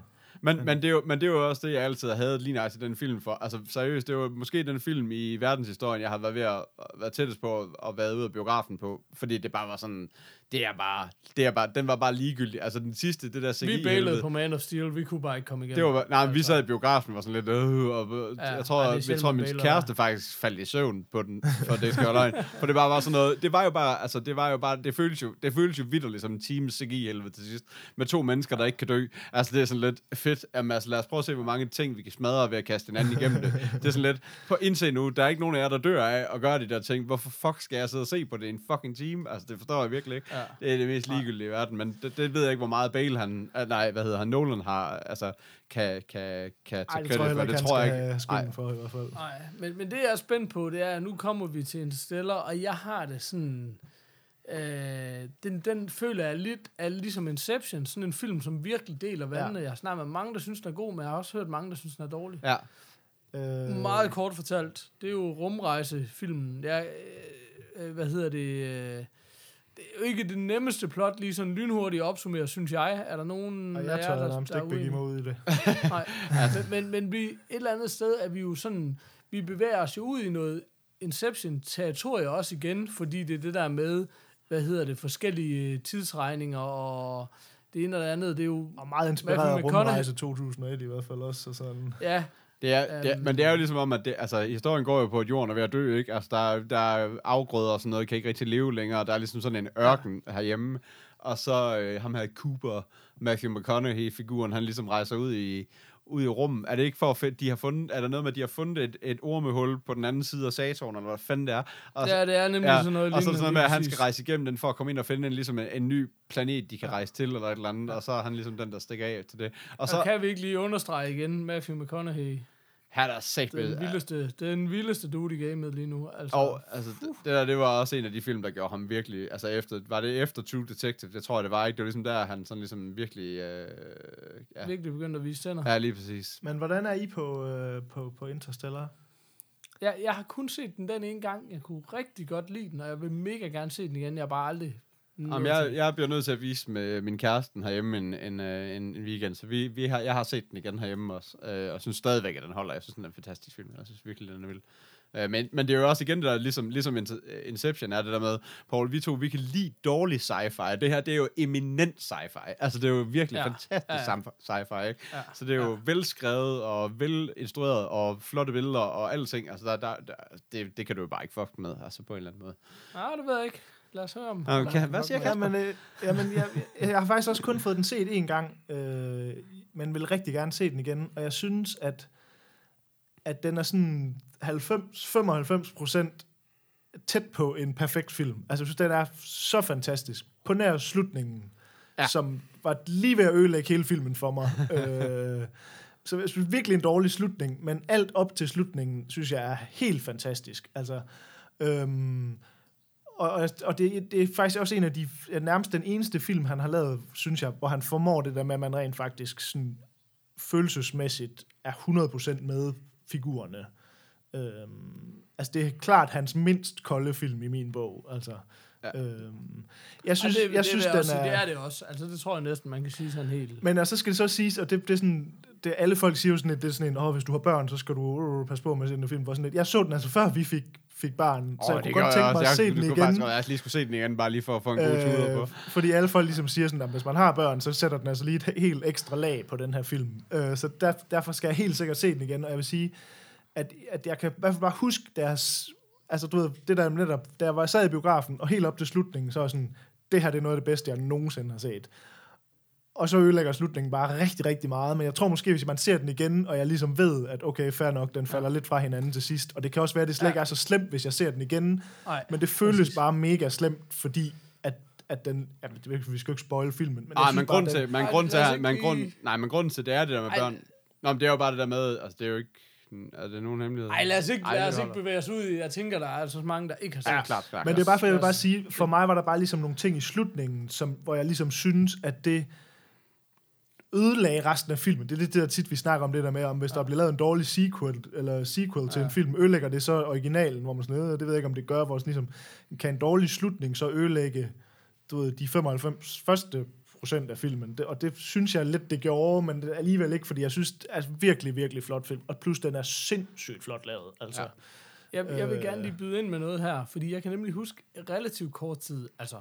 Men, men, det er jo, men det er jo også det, jeg altid har havde lige nøjagtigt den film for. Altså seriøst, det var måske den film i verdenshistorien, jeg har været ved at være tættest på at være ude af biografen på. Fordi det bare var sådan, det er bare, det er bare, den var bare ligegyldig. Altså den sidste, det der CGI Vi bailede på Man of Steel, vi kunne bare ikke komme igennem. Det var, nej, altså. vi sad i biografen og var sådan lidt, øh, og Ja, jeg tror, er jeg sjældent, tror, min bailer kæreste faktisk faldt i søvn på den, for det skal løgn. For det bare var sådan noget, det var jo bare, altså det var jo bare, det føles jo, det føles jo vidderligt som en time CGI helvede til sidst, med to mennesker, der ikke kan dø. Altså det er sådan lidt fedt, jamen, altså, lad os prøve at se, hvor mange ting vi kan smadre ved at kaste hinanden igennem det. Det er sådan lidt, på indse nu, der er ikke nogen af jer, der dør af at gøre de der ting. Hvorfor fuck skal jeg sidde og se på det en fucking time? Altså det forstår jeg virkelig ikke. Ja. Det er det mest ligegyldige i verden, men det, det ved jeg ikke, hvor meget Bale han, ah, nej, hvad hedder han, Nolan har, altså, kan, kan, kan Ej, tage det tror jeg credit for. Det han tror jeg skal ikke. Ej. for i hvert fald. Nej, men, men det jeg er spændt på, det er, at nu kommer vi til Interstellar, og jeg har det sådan... Øh, den, den føler jeg lidt er ligesom Inception, sådan en film, som virkelig deler vandene. Ja. Jeg har snakket med mange, der synes, den er god, men jeg har også hørt mange, der synes, den er dårlig. Ja, Øh, Meget kort fortalt. Det er jo rumrejsefilmen. Jeg, øh, øh, hvad hedder det? Øh, det er jo ikke det nemmeste plot, lige sådan lynhurtigt at opsummere, synes jeg. Er der nogen og af jeg jer, tør der, nærmest der er ikke begive mig ud i det. Nej, men, men, men vi, et eller andet sted er vi jo sådan, vi bevæger os jo ud i noget Inception-territorie også igen, fordi det er det der med, hvad hedder det, forskellige tidsregninger og det ene og det andet, det er jo, Og meget inspireret af Rumrejse 2001 i hvert fald også. Så sådan. ja, det er, det Øhm. men det er jo ligesom om, at det, altså, historien går jo på, at jorden er ved at dø, ikke? Altså, der, er- der er afgrøder og sådan noget, kan ikke rigtig leve længere, der er ligesom sådan en ørken ja. herhjemme, og så øh, ham her Cooper, Matthew McConaughey-figuren, han ligesom rejser ud i, ud i rum. Er det ikke for, at de har fundet, er der noget med, at de har fundet et, et ormehul på den anden side af Saturn, eller hvad fanden det er? Og, ja, det er nemlig Ja, sådan noget og så sådan noget med, at han skal rejse igennem den for at komme ind og finde en, ligesom en, en ny planet, de kan rejse til, eller et eller andet, og så er han ligesom den, der stikker af til det. Og Så så, kan vi ikke lige understrege igen, Matthew McConaughey, her er sagt den vildeste, den vildeste dude i gamet lige nu. Altså, Og altså, det, det der, det var også en af de film, der gjorde ham virkelig, altså efter, var det efter True Detective, det tror jeg, det var ikke, det var ligesom der, han sådan ligesom virkelig, øh, ja, virkelig begyndt at vise tænder. ja, lige præcis. Men hvordan er I på, øh, på, på Interstellar? Jeg, jeg har kun set den den ene gang. Jeg kunne rigtig godt lide den, og jeg vil mega gerne se den igen. Jeg har bare aldrig... Jamen, jeg, jeg bliver nødt til at vise med min kæresten herhjemme en, en, øh, en, en weekend, så vi, vi har, jeg har set den igen herhjemme også, øh, og synes stadigvæk, at den holder. Jeg synes, den er en fantastisk film. Jeg synes virkelig, den er vild. Øh, men, men det er jo også igen det der, ligesom, ligesom Ince- Inception er det der med, Paul, vi to, vi kan lide dårlig sci-fi. Det her, det er jo eminent sci-fi. Altså, det er jo virkelig Ja. fantastisk Ja, ja, sci-fi, ikke? Ja. Så det er jo Ja. velskrevet og velinstrueret og flotte billeder og alting. Altså, der, der, der, det, det kan du jo bare ikke fuck med, altså på en eller anden måde. Ah, det ved jeg ikke. Lad os høre om. Okay, hvad siger Jamen, øh, jamen jeg, jeg har faktisk også kun fået den set en gang, øh, men vil rigtig gerne se den igen. Og jeg synes, at, at den er sådan 90-95 procent tæt på en perfekt film. Altså, jeg synes, den er så fantastisk. På nær slutningen, ja. Ja. som var lige ved at ødelægge hele filmen for mig. øh, så jeg synes virkelig en dårlig slutning, men alt op til slutningen, synes jeg er helt fantastisk. Altså, øhm, og, og, og det, det er faktisk også en af de, nærmest den eneste film, han har lavet, synes jeg, hvor han formår det der med, at man rent faktisk sådan, følelsesmæssigt er 100% med figurerne. Øhm, altså, det er klart hans mindst kolde film i min bog. Altså, ja. øhm, jeg synes, det, jeg det, synes det, den også, er... det er det også. Altså, det tror jeg næsten, man kan sige sådan helt. Men og så skal det så siges, og det, det er sådan, det, alle folk siger jo sådan, at det er sådan en, åh, hvis du har børn, så skal du uh, passe på med sådan en film. Hvor sådan et, jeg så den altså før vi fik, fik barn, så jeg kunne godt tænke mig at se den jeg, igen. Faktisk, jeg lige skulle se den igen, bare lige for at få en god øh, tur på. Fordi alle folk ligesom siger sådan, at hvis man har børn, så sætter den altså lige et helt ekstra lag på den her film. Øh, så der, derfor skal jeg helt sikkert se den igen, og jeg vil sige, at, at jeg kan i hvert fald bare huske deres... Altså, du ved, det der netop, da jeg var sad i biografen, og helt op til slutningen, så var sådan, det her det er noget af det bedste, jeg nogensinde har set. Og så ødelægger slutningen bare rigtig, rigtig meget. Men jeg tror måske, hvis man ser den igen, og jeg ligesom ved, at okay, fair nok, den falder ja. lidt fra hinanden til sidst. Og det kan også være, at det slet Ja. ikke er så slemt, hvis jeg ser den igen. Nej, Men det føles præcis. bare mega slemt, fordi at, at den... Ja, vi skal jo ikke spoil filmen. Men Nej, synes men grund den- til, men Ej, grund til, men lige- grund, nej, men grunden til det er det der med Ej. børn. Nå, men det er jo bare det der med, altså det er jo ikke, er det nogen hemmelighed? Ej, lad os ikke, Ej, lad os ikke bevæge os ud i. Jeg tænker, der er altså så mange, der ikke har set. Ja, klart, klart. Men det er bare, for jeg vil bare sige, for mig var der bare ligesom nogle ting i slutningen, som, hvor jeg ligesom synes, at det ødelagde resten af filmen. Det er det der tit, vi snakker om det der med, om hvis der bliver lavet en dårlig sequel, eller sequel til Ja. en film, ødelægger det så originalen, hvor man sådan, "Øh, det ved jeg ikke, om det gør, hvor sådan ligesom, kan en dårlig slutning så ødelægge du ved, de 95 første procent af filmen. Det, og det synes jeg lidt, det gjorde, men det alligevel ikke, fordi jeg synes, det er virkelig, virkelig flot film. Og plus, den er sindssygt flot lavet. Altså. Ja. Ja. Jeg, jeg vil Øh. gerne lige byde ind med noget her, fordi jeg kan nemlig huske relativt kort tid, altså,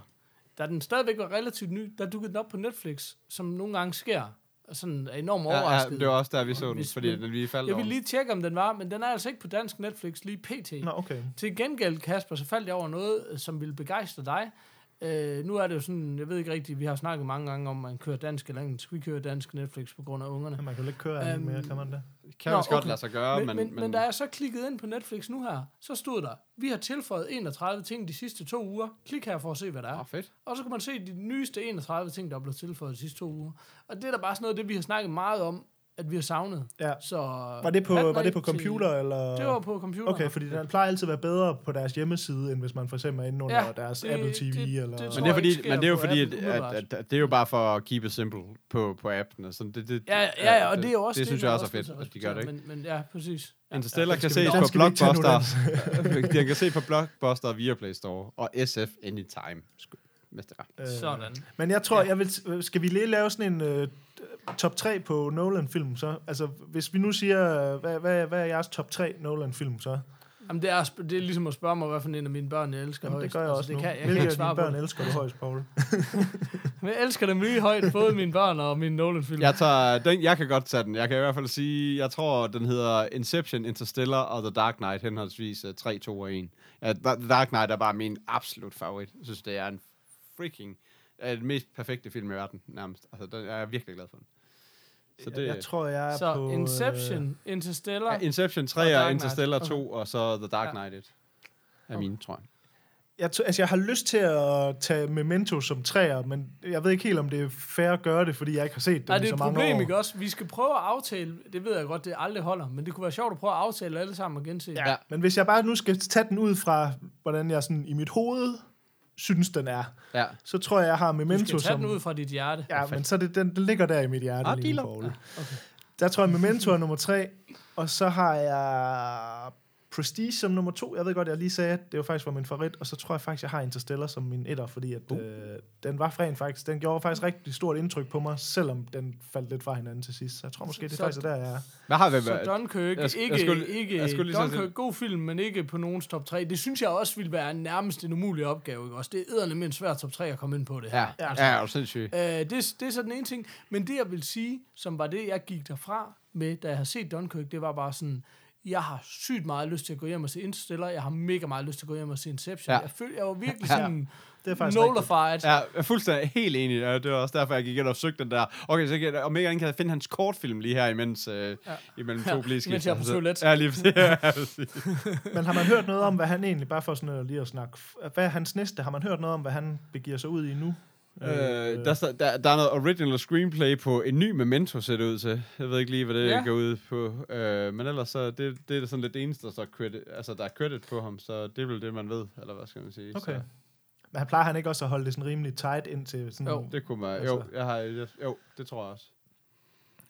da den stadigvæk var relativt ny, der dukkede den op på Netflix, som nogle gange sker, sådan er enormt Ja, ja, overrasket. det var også der, vi så den, fordi den lige faldt jeg over. vil lige tjekke, om den var, men den er altså ikke på dansk Netflix lige pt. Nå, okay. Til gengæld, Kasper, så faldt jeg over noget, øh, som ville begejstre dig. Øh, nu er det jo sådan, jeg ved ikke rigtigt, vi har snakket mange gange om, at man kører dansk eller engelsk. Vi kører dansk Netflix på grund af ungerne. Man kan jo ikke køre Øhm, mere, kan man det? kan Nå, også godt okay. lade sig gøre, men, men, men, men da jeg så klikkede ind på Netflix nu her, så stod der, vi har tilføjet 31 ting de sidste to uger. Klik her for at se, hvad der er. Åh, fedt. Og så kan man se de nyeste 31 ting, der er blevet tilføjet de sidste to uger. Og det er da bare sådan noget, det vi har snakket meget om, at vi har savnet. Ja. Så Var det på, var det på til- computer, eller? Det var på computer. Okay, fordi den plejer altid at være bedre på deres hjemmeside, end hvis man for eksempel er inde under Ja, deres det- Apple TV, det- det eller... tror Men det er fordi, men det er jo fordi, at, at, at, at, det er jo bare for at keep it simple på, på appen. Og sådan. Det, det, Ja, ja, ja, og det er jo også det, synes man jeg også er fedt, til at de gør det, ikke? Men, men ja, præcis. Ja, Interstellar den kan ses på Blockbuster. Den kan ses på Blockbuster via Play Store. Og SF Anytime. Sku- Hvis det er. Øh, Sådan. Men jeg tror, Ja. jeg vil, skal vi lige lave sådan en øh, top 3 på Nolan-film så? Altså, hvis vi nu siger, øh, hvad, hvad, hvad er jeres top 3 Nolan-film så? Jamen, det er, det er ligesom at spørge mig, hvad for en af mine børn, jeg elsker Jamen, det gør jeg Altså, også det nu. kan, jeg kan Hvilke ikke af svare dine på børn det. elsker du højst, Paul? Men jeg elsker dem lige højt, både mine børn og mine Nolan-film. Jeg, tager, den, jeg kan godt tage den. Jeg kan i hvert fald sige, jeg tror, den hedder Inception, Interstellar og The Dark Knight, henholdsvis uh, 3, 2 og 1. Ja, The Dark Knight er bare min absolut favorit. Jeg synes, det er en freaking... Er den mest perfekte film i verden, nærmest. Altså, den er jeg virkelig glad for den. Så det, Jeg tror, jeg er Så på... Inception, Interstellar. ja, Inception 3 Og og. Interstellar Okay. 2, og så The Dark Ja. Knight 1. Er mine, tror jeg. Øh, jeg, t- altså, jeg har lyst til at tage Memento som træer, men jeg ved ikke helt, om det er fair at gøre det, fordi jeg ikke har set den Nej, i det er så et problem, år. ikke også? Vi skal prøve at aftale, det ved jeg godt, det aldrig holder, men det kunne være sjovt at prøve at aftale alle sammen og gense. Ja, Ja. men hvis jeg bare nu skal tage den ud fra, hvordan jeg sådan i mit hoved synes, den er, Ja. så tror jeg, jeg har Du Memento skal tage som... den ud fra dit hjerte. Ja, men så det, den, den ligger der i mit hjerte Ah, lige nu. Ja, okay. Der tror jeg, Memento er nummer tre, og så har jeg Prestige som nummer to. Jeg ved godt, jeg lige sagde, at det var faktisk var min favorit, og så tror jeg faktisk, jeg har Interstellar som min etter, fordi at, uh. øh, den var rent faktisk, den gjorde faktisk rigtig stort indtryk på mig, selvom den faldt lidt fra hinanden til sidst. Så jeg tror måske, det er Så- faktisk der, jeg er. Hvad har vi Så Dunkirk, Jeg ikke, jeg skulle- ikke jeg skulle lige Dunkirk, god film, men ikke på nogens top 3. Det synes jeg også ville være nærmest en umulig opgave, ikke også? Det er edderligt en svær top 3 at komme ind på det her. Ja, ja, ja, er du sindssyg. Øh, det, det er så den ene ting. Men det, jeg vil sige, som var det, jeg gik derfra med, da jeg har set Dunkirk, det var bare sådan, jeg har sygt meget lyst til at gå hjem og se Interstellar. Jeg har mega meget lyst til at gå hjem og se Inception. Ja. Jeg, føl, jeg var virkelig Ja. sådan Det er nullified. Ja, jeg er fuldstændig helt enig. Ja, det var også derfor, jeg gik ind og søgte den der. Okay, så jeg, om ikke andet kan jeg finde hans kortfilm lige her, imens, øh, Ja. imellem Ja, to bliskift. imens jeg er på toilet. Ja, lige. Ja. Men har man hørt noget om, hvad han egentlig, bare for sådan at lige at snakke, hvad er hans næste? Har man hørt noget om, hvad han begiver sig ud i nu? Øh, der, der, der er noget original screenplay på en ny Memento, ser det ud til. Jeg ved ikke lige, hvad det Ja. går ud på. Øh, men ellers så, det, det er sådan lidt det eneste, der, står credit, altså, der er credit på ham, så det er vel det, man ved, eller hvad skal man sige. Okay. Så, Men han plejer han ikke også at holde det sådan rimelig tight ind til sådan... Jo. det kunne man, Altså. jo, jeg har, jeg, jo, det tror jeg også.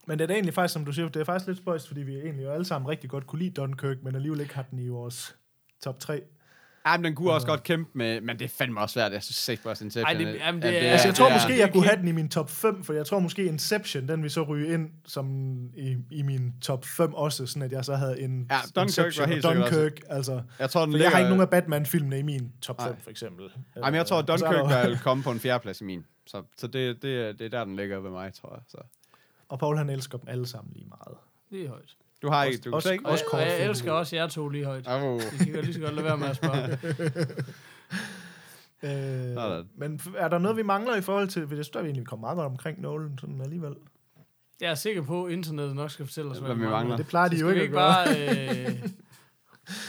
Men det er egentlig faktisk, som du siger, det er faktisk lidt spøjst, fordi vi egentlig jo alle sammen rigtig godt kunne lide Dunkirk, men alligevel ikke har den i vores top 3. Ja, men den kunne også godt kæmpe med, men det er fandme også svært. Jeg synes ikke, at Inception... Ej, det- er- jamen, det at er- Altså, jeg det tror er- måske, det jeg kunne have den i min top 5, for jeg tror måske Inception, den vi så ryge ind som i, i min top 5 også, sådan at jeg så havde en Ja, Dunkirk Inception var og helt også- Dunkirk, altså. Jeg tror, den For ligger... jeg har ikke nogen af Batman-filmene i min top 5, Nej. for eksempel. Jamen, jeg tror, at Og så er Dunkirk vil komme på en fjerdeplads i min. Så, så det, det, er- det er der, den ligger ved mig, tror jeg. Så. Og Paul, han elsker dem alle sammen lige meget. Det er højt. Du har ikke... Du kan også- ikke... Og, Også og jeg elsker også jer to lige højt. Oh. I kan lige så godt lade være med at spørge. Øh, men er der noget, vi mangler i forhold til... Synes, at vi egentlig kom meget godt omkring nålen sådan alligevel. Jeg er sikker på, at internettet nok skal fortælle os, Hvad vi mangler. Det plejer de jo vi ikke ikke at gøre. bare øh,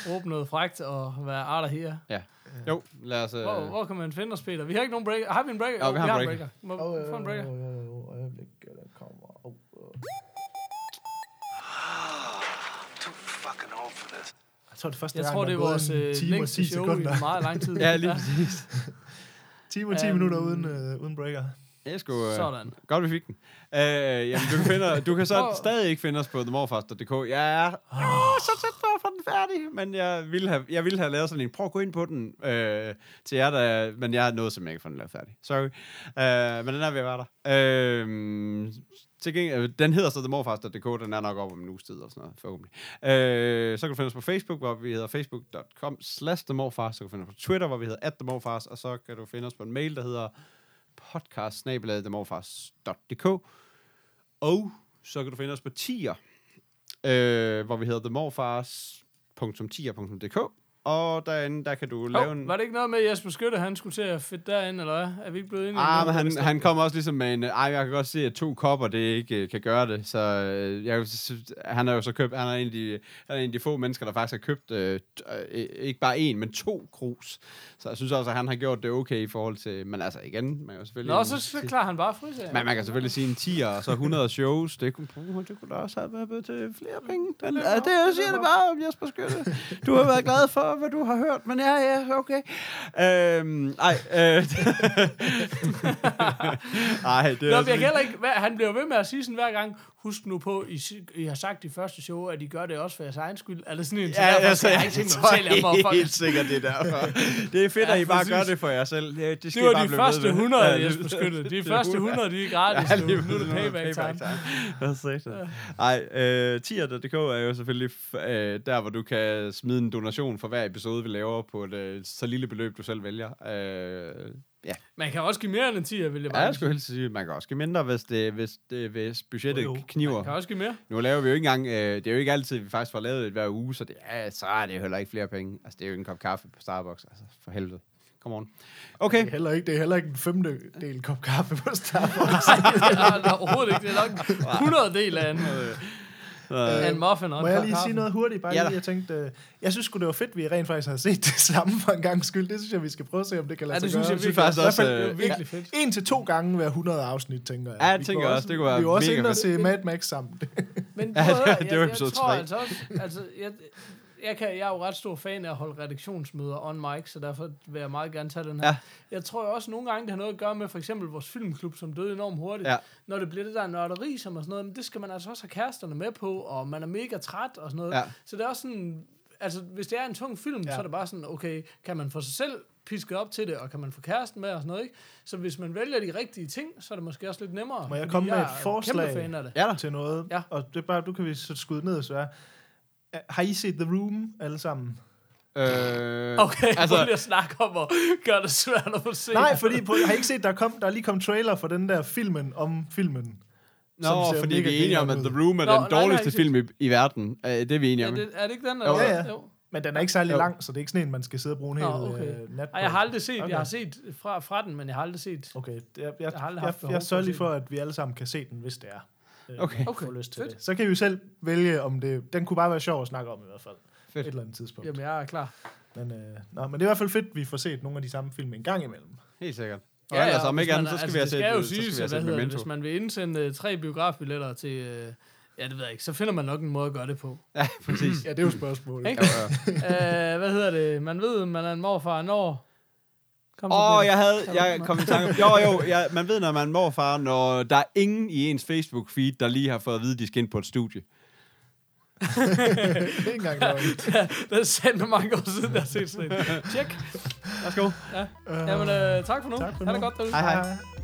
råbe noget frægt og være arter her? Ja. Jo, lad os... Øh, Hvor, hvor kan man finde os, Peter? Vi har ikke nogen breaker. Har vi en breaker? Ja, vi har en en breaker. Må Åh, vi få en breaker? Jeg tror, det første Jeg gang, tror, det er vores øh, længste 10 show sekunder. i meget lang tid. ja, lige præcis. time og 10 Øhm, minutter uden, øh, uden breaker. Det er sgu... Øh, Sådan. Godt, vi fik den. Øh, jamen, du kan, finde, du kan så stadig ikke finde os på themorfast.dk. Jeg er åh, så tæt på at få den færdig, men jeg ville have, jeg ville have lavet sådan en, prøv at gå ind på den øh, til jer, der, men jeg har nået simpelthen ikke at få den lavet færdig. Sorry. Øh, men den er ved at være der. Øh, til gengæld, øh, den hedder så themorfars.dk, den er nok op om en uges tid og sådan noget, forhåbentlig. Øh, så kan du finde os på Facebook, hvor vi hedder facebook.com slash themorfars. så kan du finde os på Twitter, hvor vi hedder at themorfars. og så kan du finde os på en mail, der hedder podcast Og så kan du finde os på tier, øh, hvor vi hedder themorfars.tier.dk. Og derinde, der kan du lave Hov, en... var det ikke noget med, at Jesper Skytte, han skulle til at fedt derinde, eller hvad? Er vi ikke blevet enige? Ah, men han, er han kommer også ligesom med en... Ej, jeg kan godt se, at to kopper, det ikke øh, kan gøre det. Så øh, jeg, han har jo så købt... Han er en af de, han er en af de få mennesker, der faktisk har købt øh, øh, ikke bare en, men to krus. Så jeg synes også, at han har gjort det okay i forhold til... Men altså igen, man kan jo selvfølgelig... Nå, så, så klarer han bare friser. Men man kan selvfølgelig sige en 10'er, og så 100 shows. Det kunne, det kunne da også have været til flere penge. Den, ja, det jeg siger det bare om Jesper Skytte. Du har været glad for, hvad du har hørt, men ja, ja, okay. Øhm, ej, øh, ej, det er Nå, men jeg kan heller ikke, hvad, han bliver ved med at sige sådan hver gang, husk nu på, I, I har sagt i første show, at I gør det også for jeres egen skyld. Er det sådan en, så Ja, derfor altså, jeg jeg at fortælle jer, hvorfor. helt sikkert, det er derfor. Det er fedt, Ja, at I bare præcis. gør det for jer selv. Det, det, skal Det var de første med. 100, Ja, Jesper Skytte. De første 100, de er gratis nu. lige Nu er det payback time. Hvad sagde det? Ej, øh, tier.dk er jo selvfølgelig øh, der, hvor du kan smide en donation for hver episode, vi laver på et øh, så lille beløb, du selv vælger. Øh, ja, Man kan også give mere end en 10, vil jeg ja, bare jeg skulle helst sige, man kan også give mindre, hvis, det, hvis, det, hvis budgettet Jo, jo. kniver. Man kan også give mere. Nu laver vi jo ikke engang, øh, det er jo ikke altid, vi faktisk får lavet et hver uge, så det, ja, så er det jo heller ikke flere penge. Altså, det er jo ikke en kop kaffe på Starbucks, altså, for helvede. Come on. Okay. Det er heller ikke, det er heller ikke en femte del kop kaffe på Starbucks. Nej, det er overhovedet ikke. Det er nok 100 del af en, af en muffin og Må jeg lige sige noget hurtigt? Bare Ja ja, lige, jeg tænkte, øh, jeg synes det var fedt, vi rent faktisk har set det samme for en gang skyld. Det synes jeg, vi skal prøve at se, om det kan lade Ja, det sig synes gøre. jeg faktisk også. er øh, virkelig fedt. En til to gange hver 100 afsnit, tænker jeg. Ja, jeg Vi tænker går også, det kunne være Vi var også inde og se Mad Max sammen. Men Ja, prøv at det- jeg, var jeg, episode tror tre. altså også, altså, jeg, jeg, kan, jeg er jo ret stor fan af at holde redaktionsmøder on mic, så derfor vil jeg meget gerne tage den her. Ja. Jeg tror jo også nogle gange, det har noget at gøre med for eksempel vores filmklub, som døde enormt hurtigt. Ja. Når det bliver det der nørderi, som og sådan noget, men det skal man altså også have kæresterne med på, og man er mega træt og sådan noget. Ja. Så det er også sådan, altså hvis det er en tung film, ja. Så er det bare sådan, okay, kan man få sig selv pisket op til det, og kan man få kæresten med og sådan noget, ikke? Så hvis man vælger de rigtige ting, så er det måske også lidt nemmere. Må jeg komme med jeg et forslag? Kæmpe fan af det. Ja da. til noget. Ja. Og det er bare, du kan vi så skyde ned, så er. Har I set The Room alle sammen? Øh, Okay, altså, prøv lige at snakke om at gøre det svært at få se. Nej, fordi på, har I ikke set, der, kom, der er lige kommet trailer for den der filmen om filmen? Nå, som ser fordi vi er enige om, at The Room er Nå, den nej, dårligste film i, i verden. Øh, det er vi enige er om. det, er det ikke den? Jo, Eller? ja, ja. Jo. Men den er ikke særlig Jo. lang, så det er ikke sådan en, man skal sidde og bruge en hel Nå, okay. øh, nat på. Ej, jeg har aldrig set, Okay. jeg har set fra, fra den, men jeg har aldrig set. Okay, jeg, jeg, Jeg har aldrig jeg, jeg, sørger lige for, at vi alle sammen kan se den, hvis det er. Øh, Okay. får lyst til fedt. det. Så kan vi jo selv vælge, om det... Den kunne bare være sjov at snakke om i hvert fald. Fedt. Et eller andet tidspunkt. Jamen, jeg er klar. Men, øh, nå, men det er i hvert fald fedt, at vi får set nogle af de samme film en gang imellem. Helt sikkert. Og ellers om ikke andet, så skal altså, vi have det set, skal jo så skal vi have set hvis man vil indsende øh, tre biografbilletter til... Øh, ja, det ved jeg ikke. Så finder man nok en måde at gøre det på. Ja, præcis. Ja, det er jo spørgsmålet. Ikke? Jo, jo. øh, hvad hedder det? Man ved, man er en morfar, når... Kom Åh, oh, jeg havde, jeg kom i tanke jo jo, jeg, man ved, når man er morfar, når der er ingen i ens Facebook-feed, der lige har fået at vide, at de skal ind på et studie. det er ikke engang løgn. Det er sandt mange år siden, jeg har set sådan en. Tjek. Værsgo. Jamen, øh, tak for nu. Tak for Ha' det godt derude. Hej, hej. hej.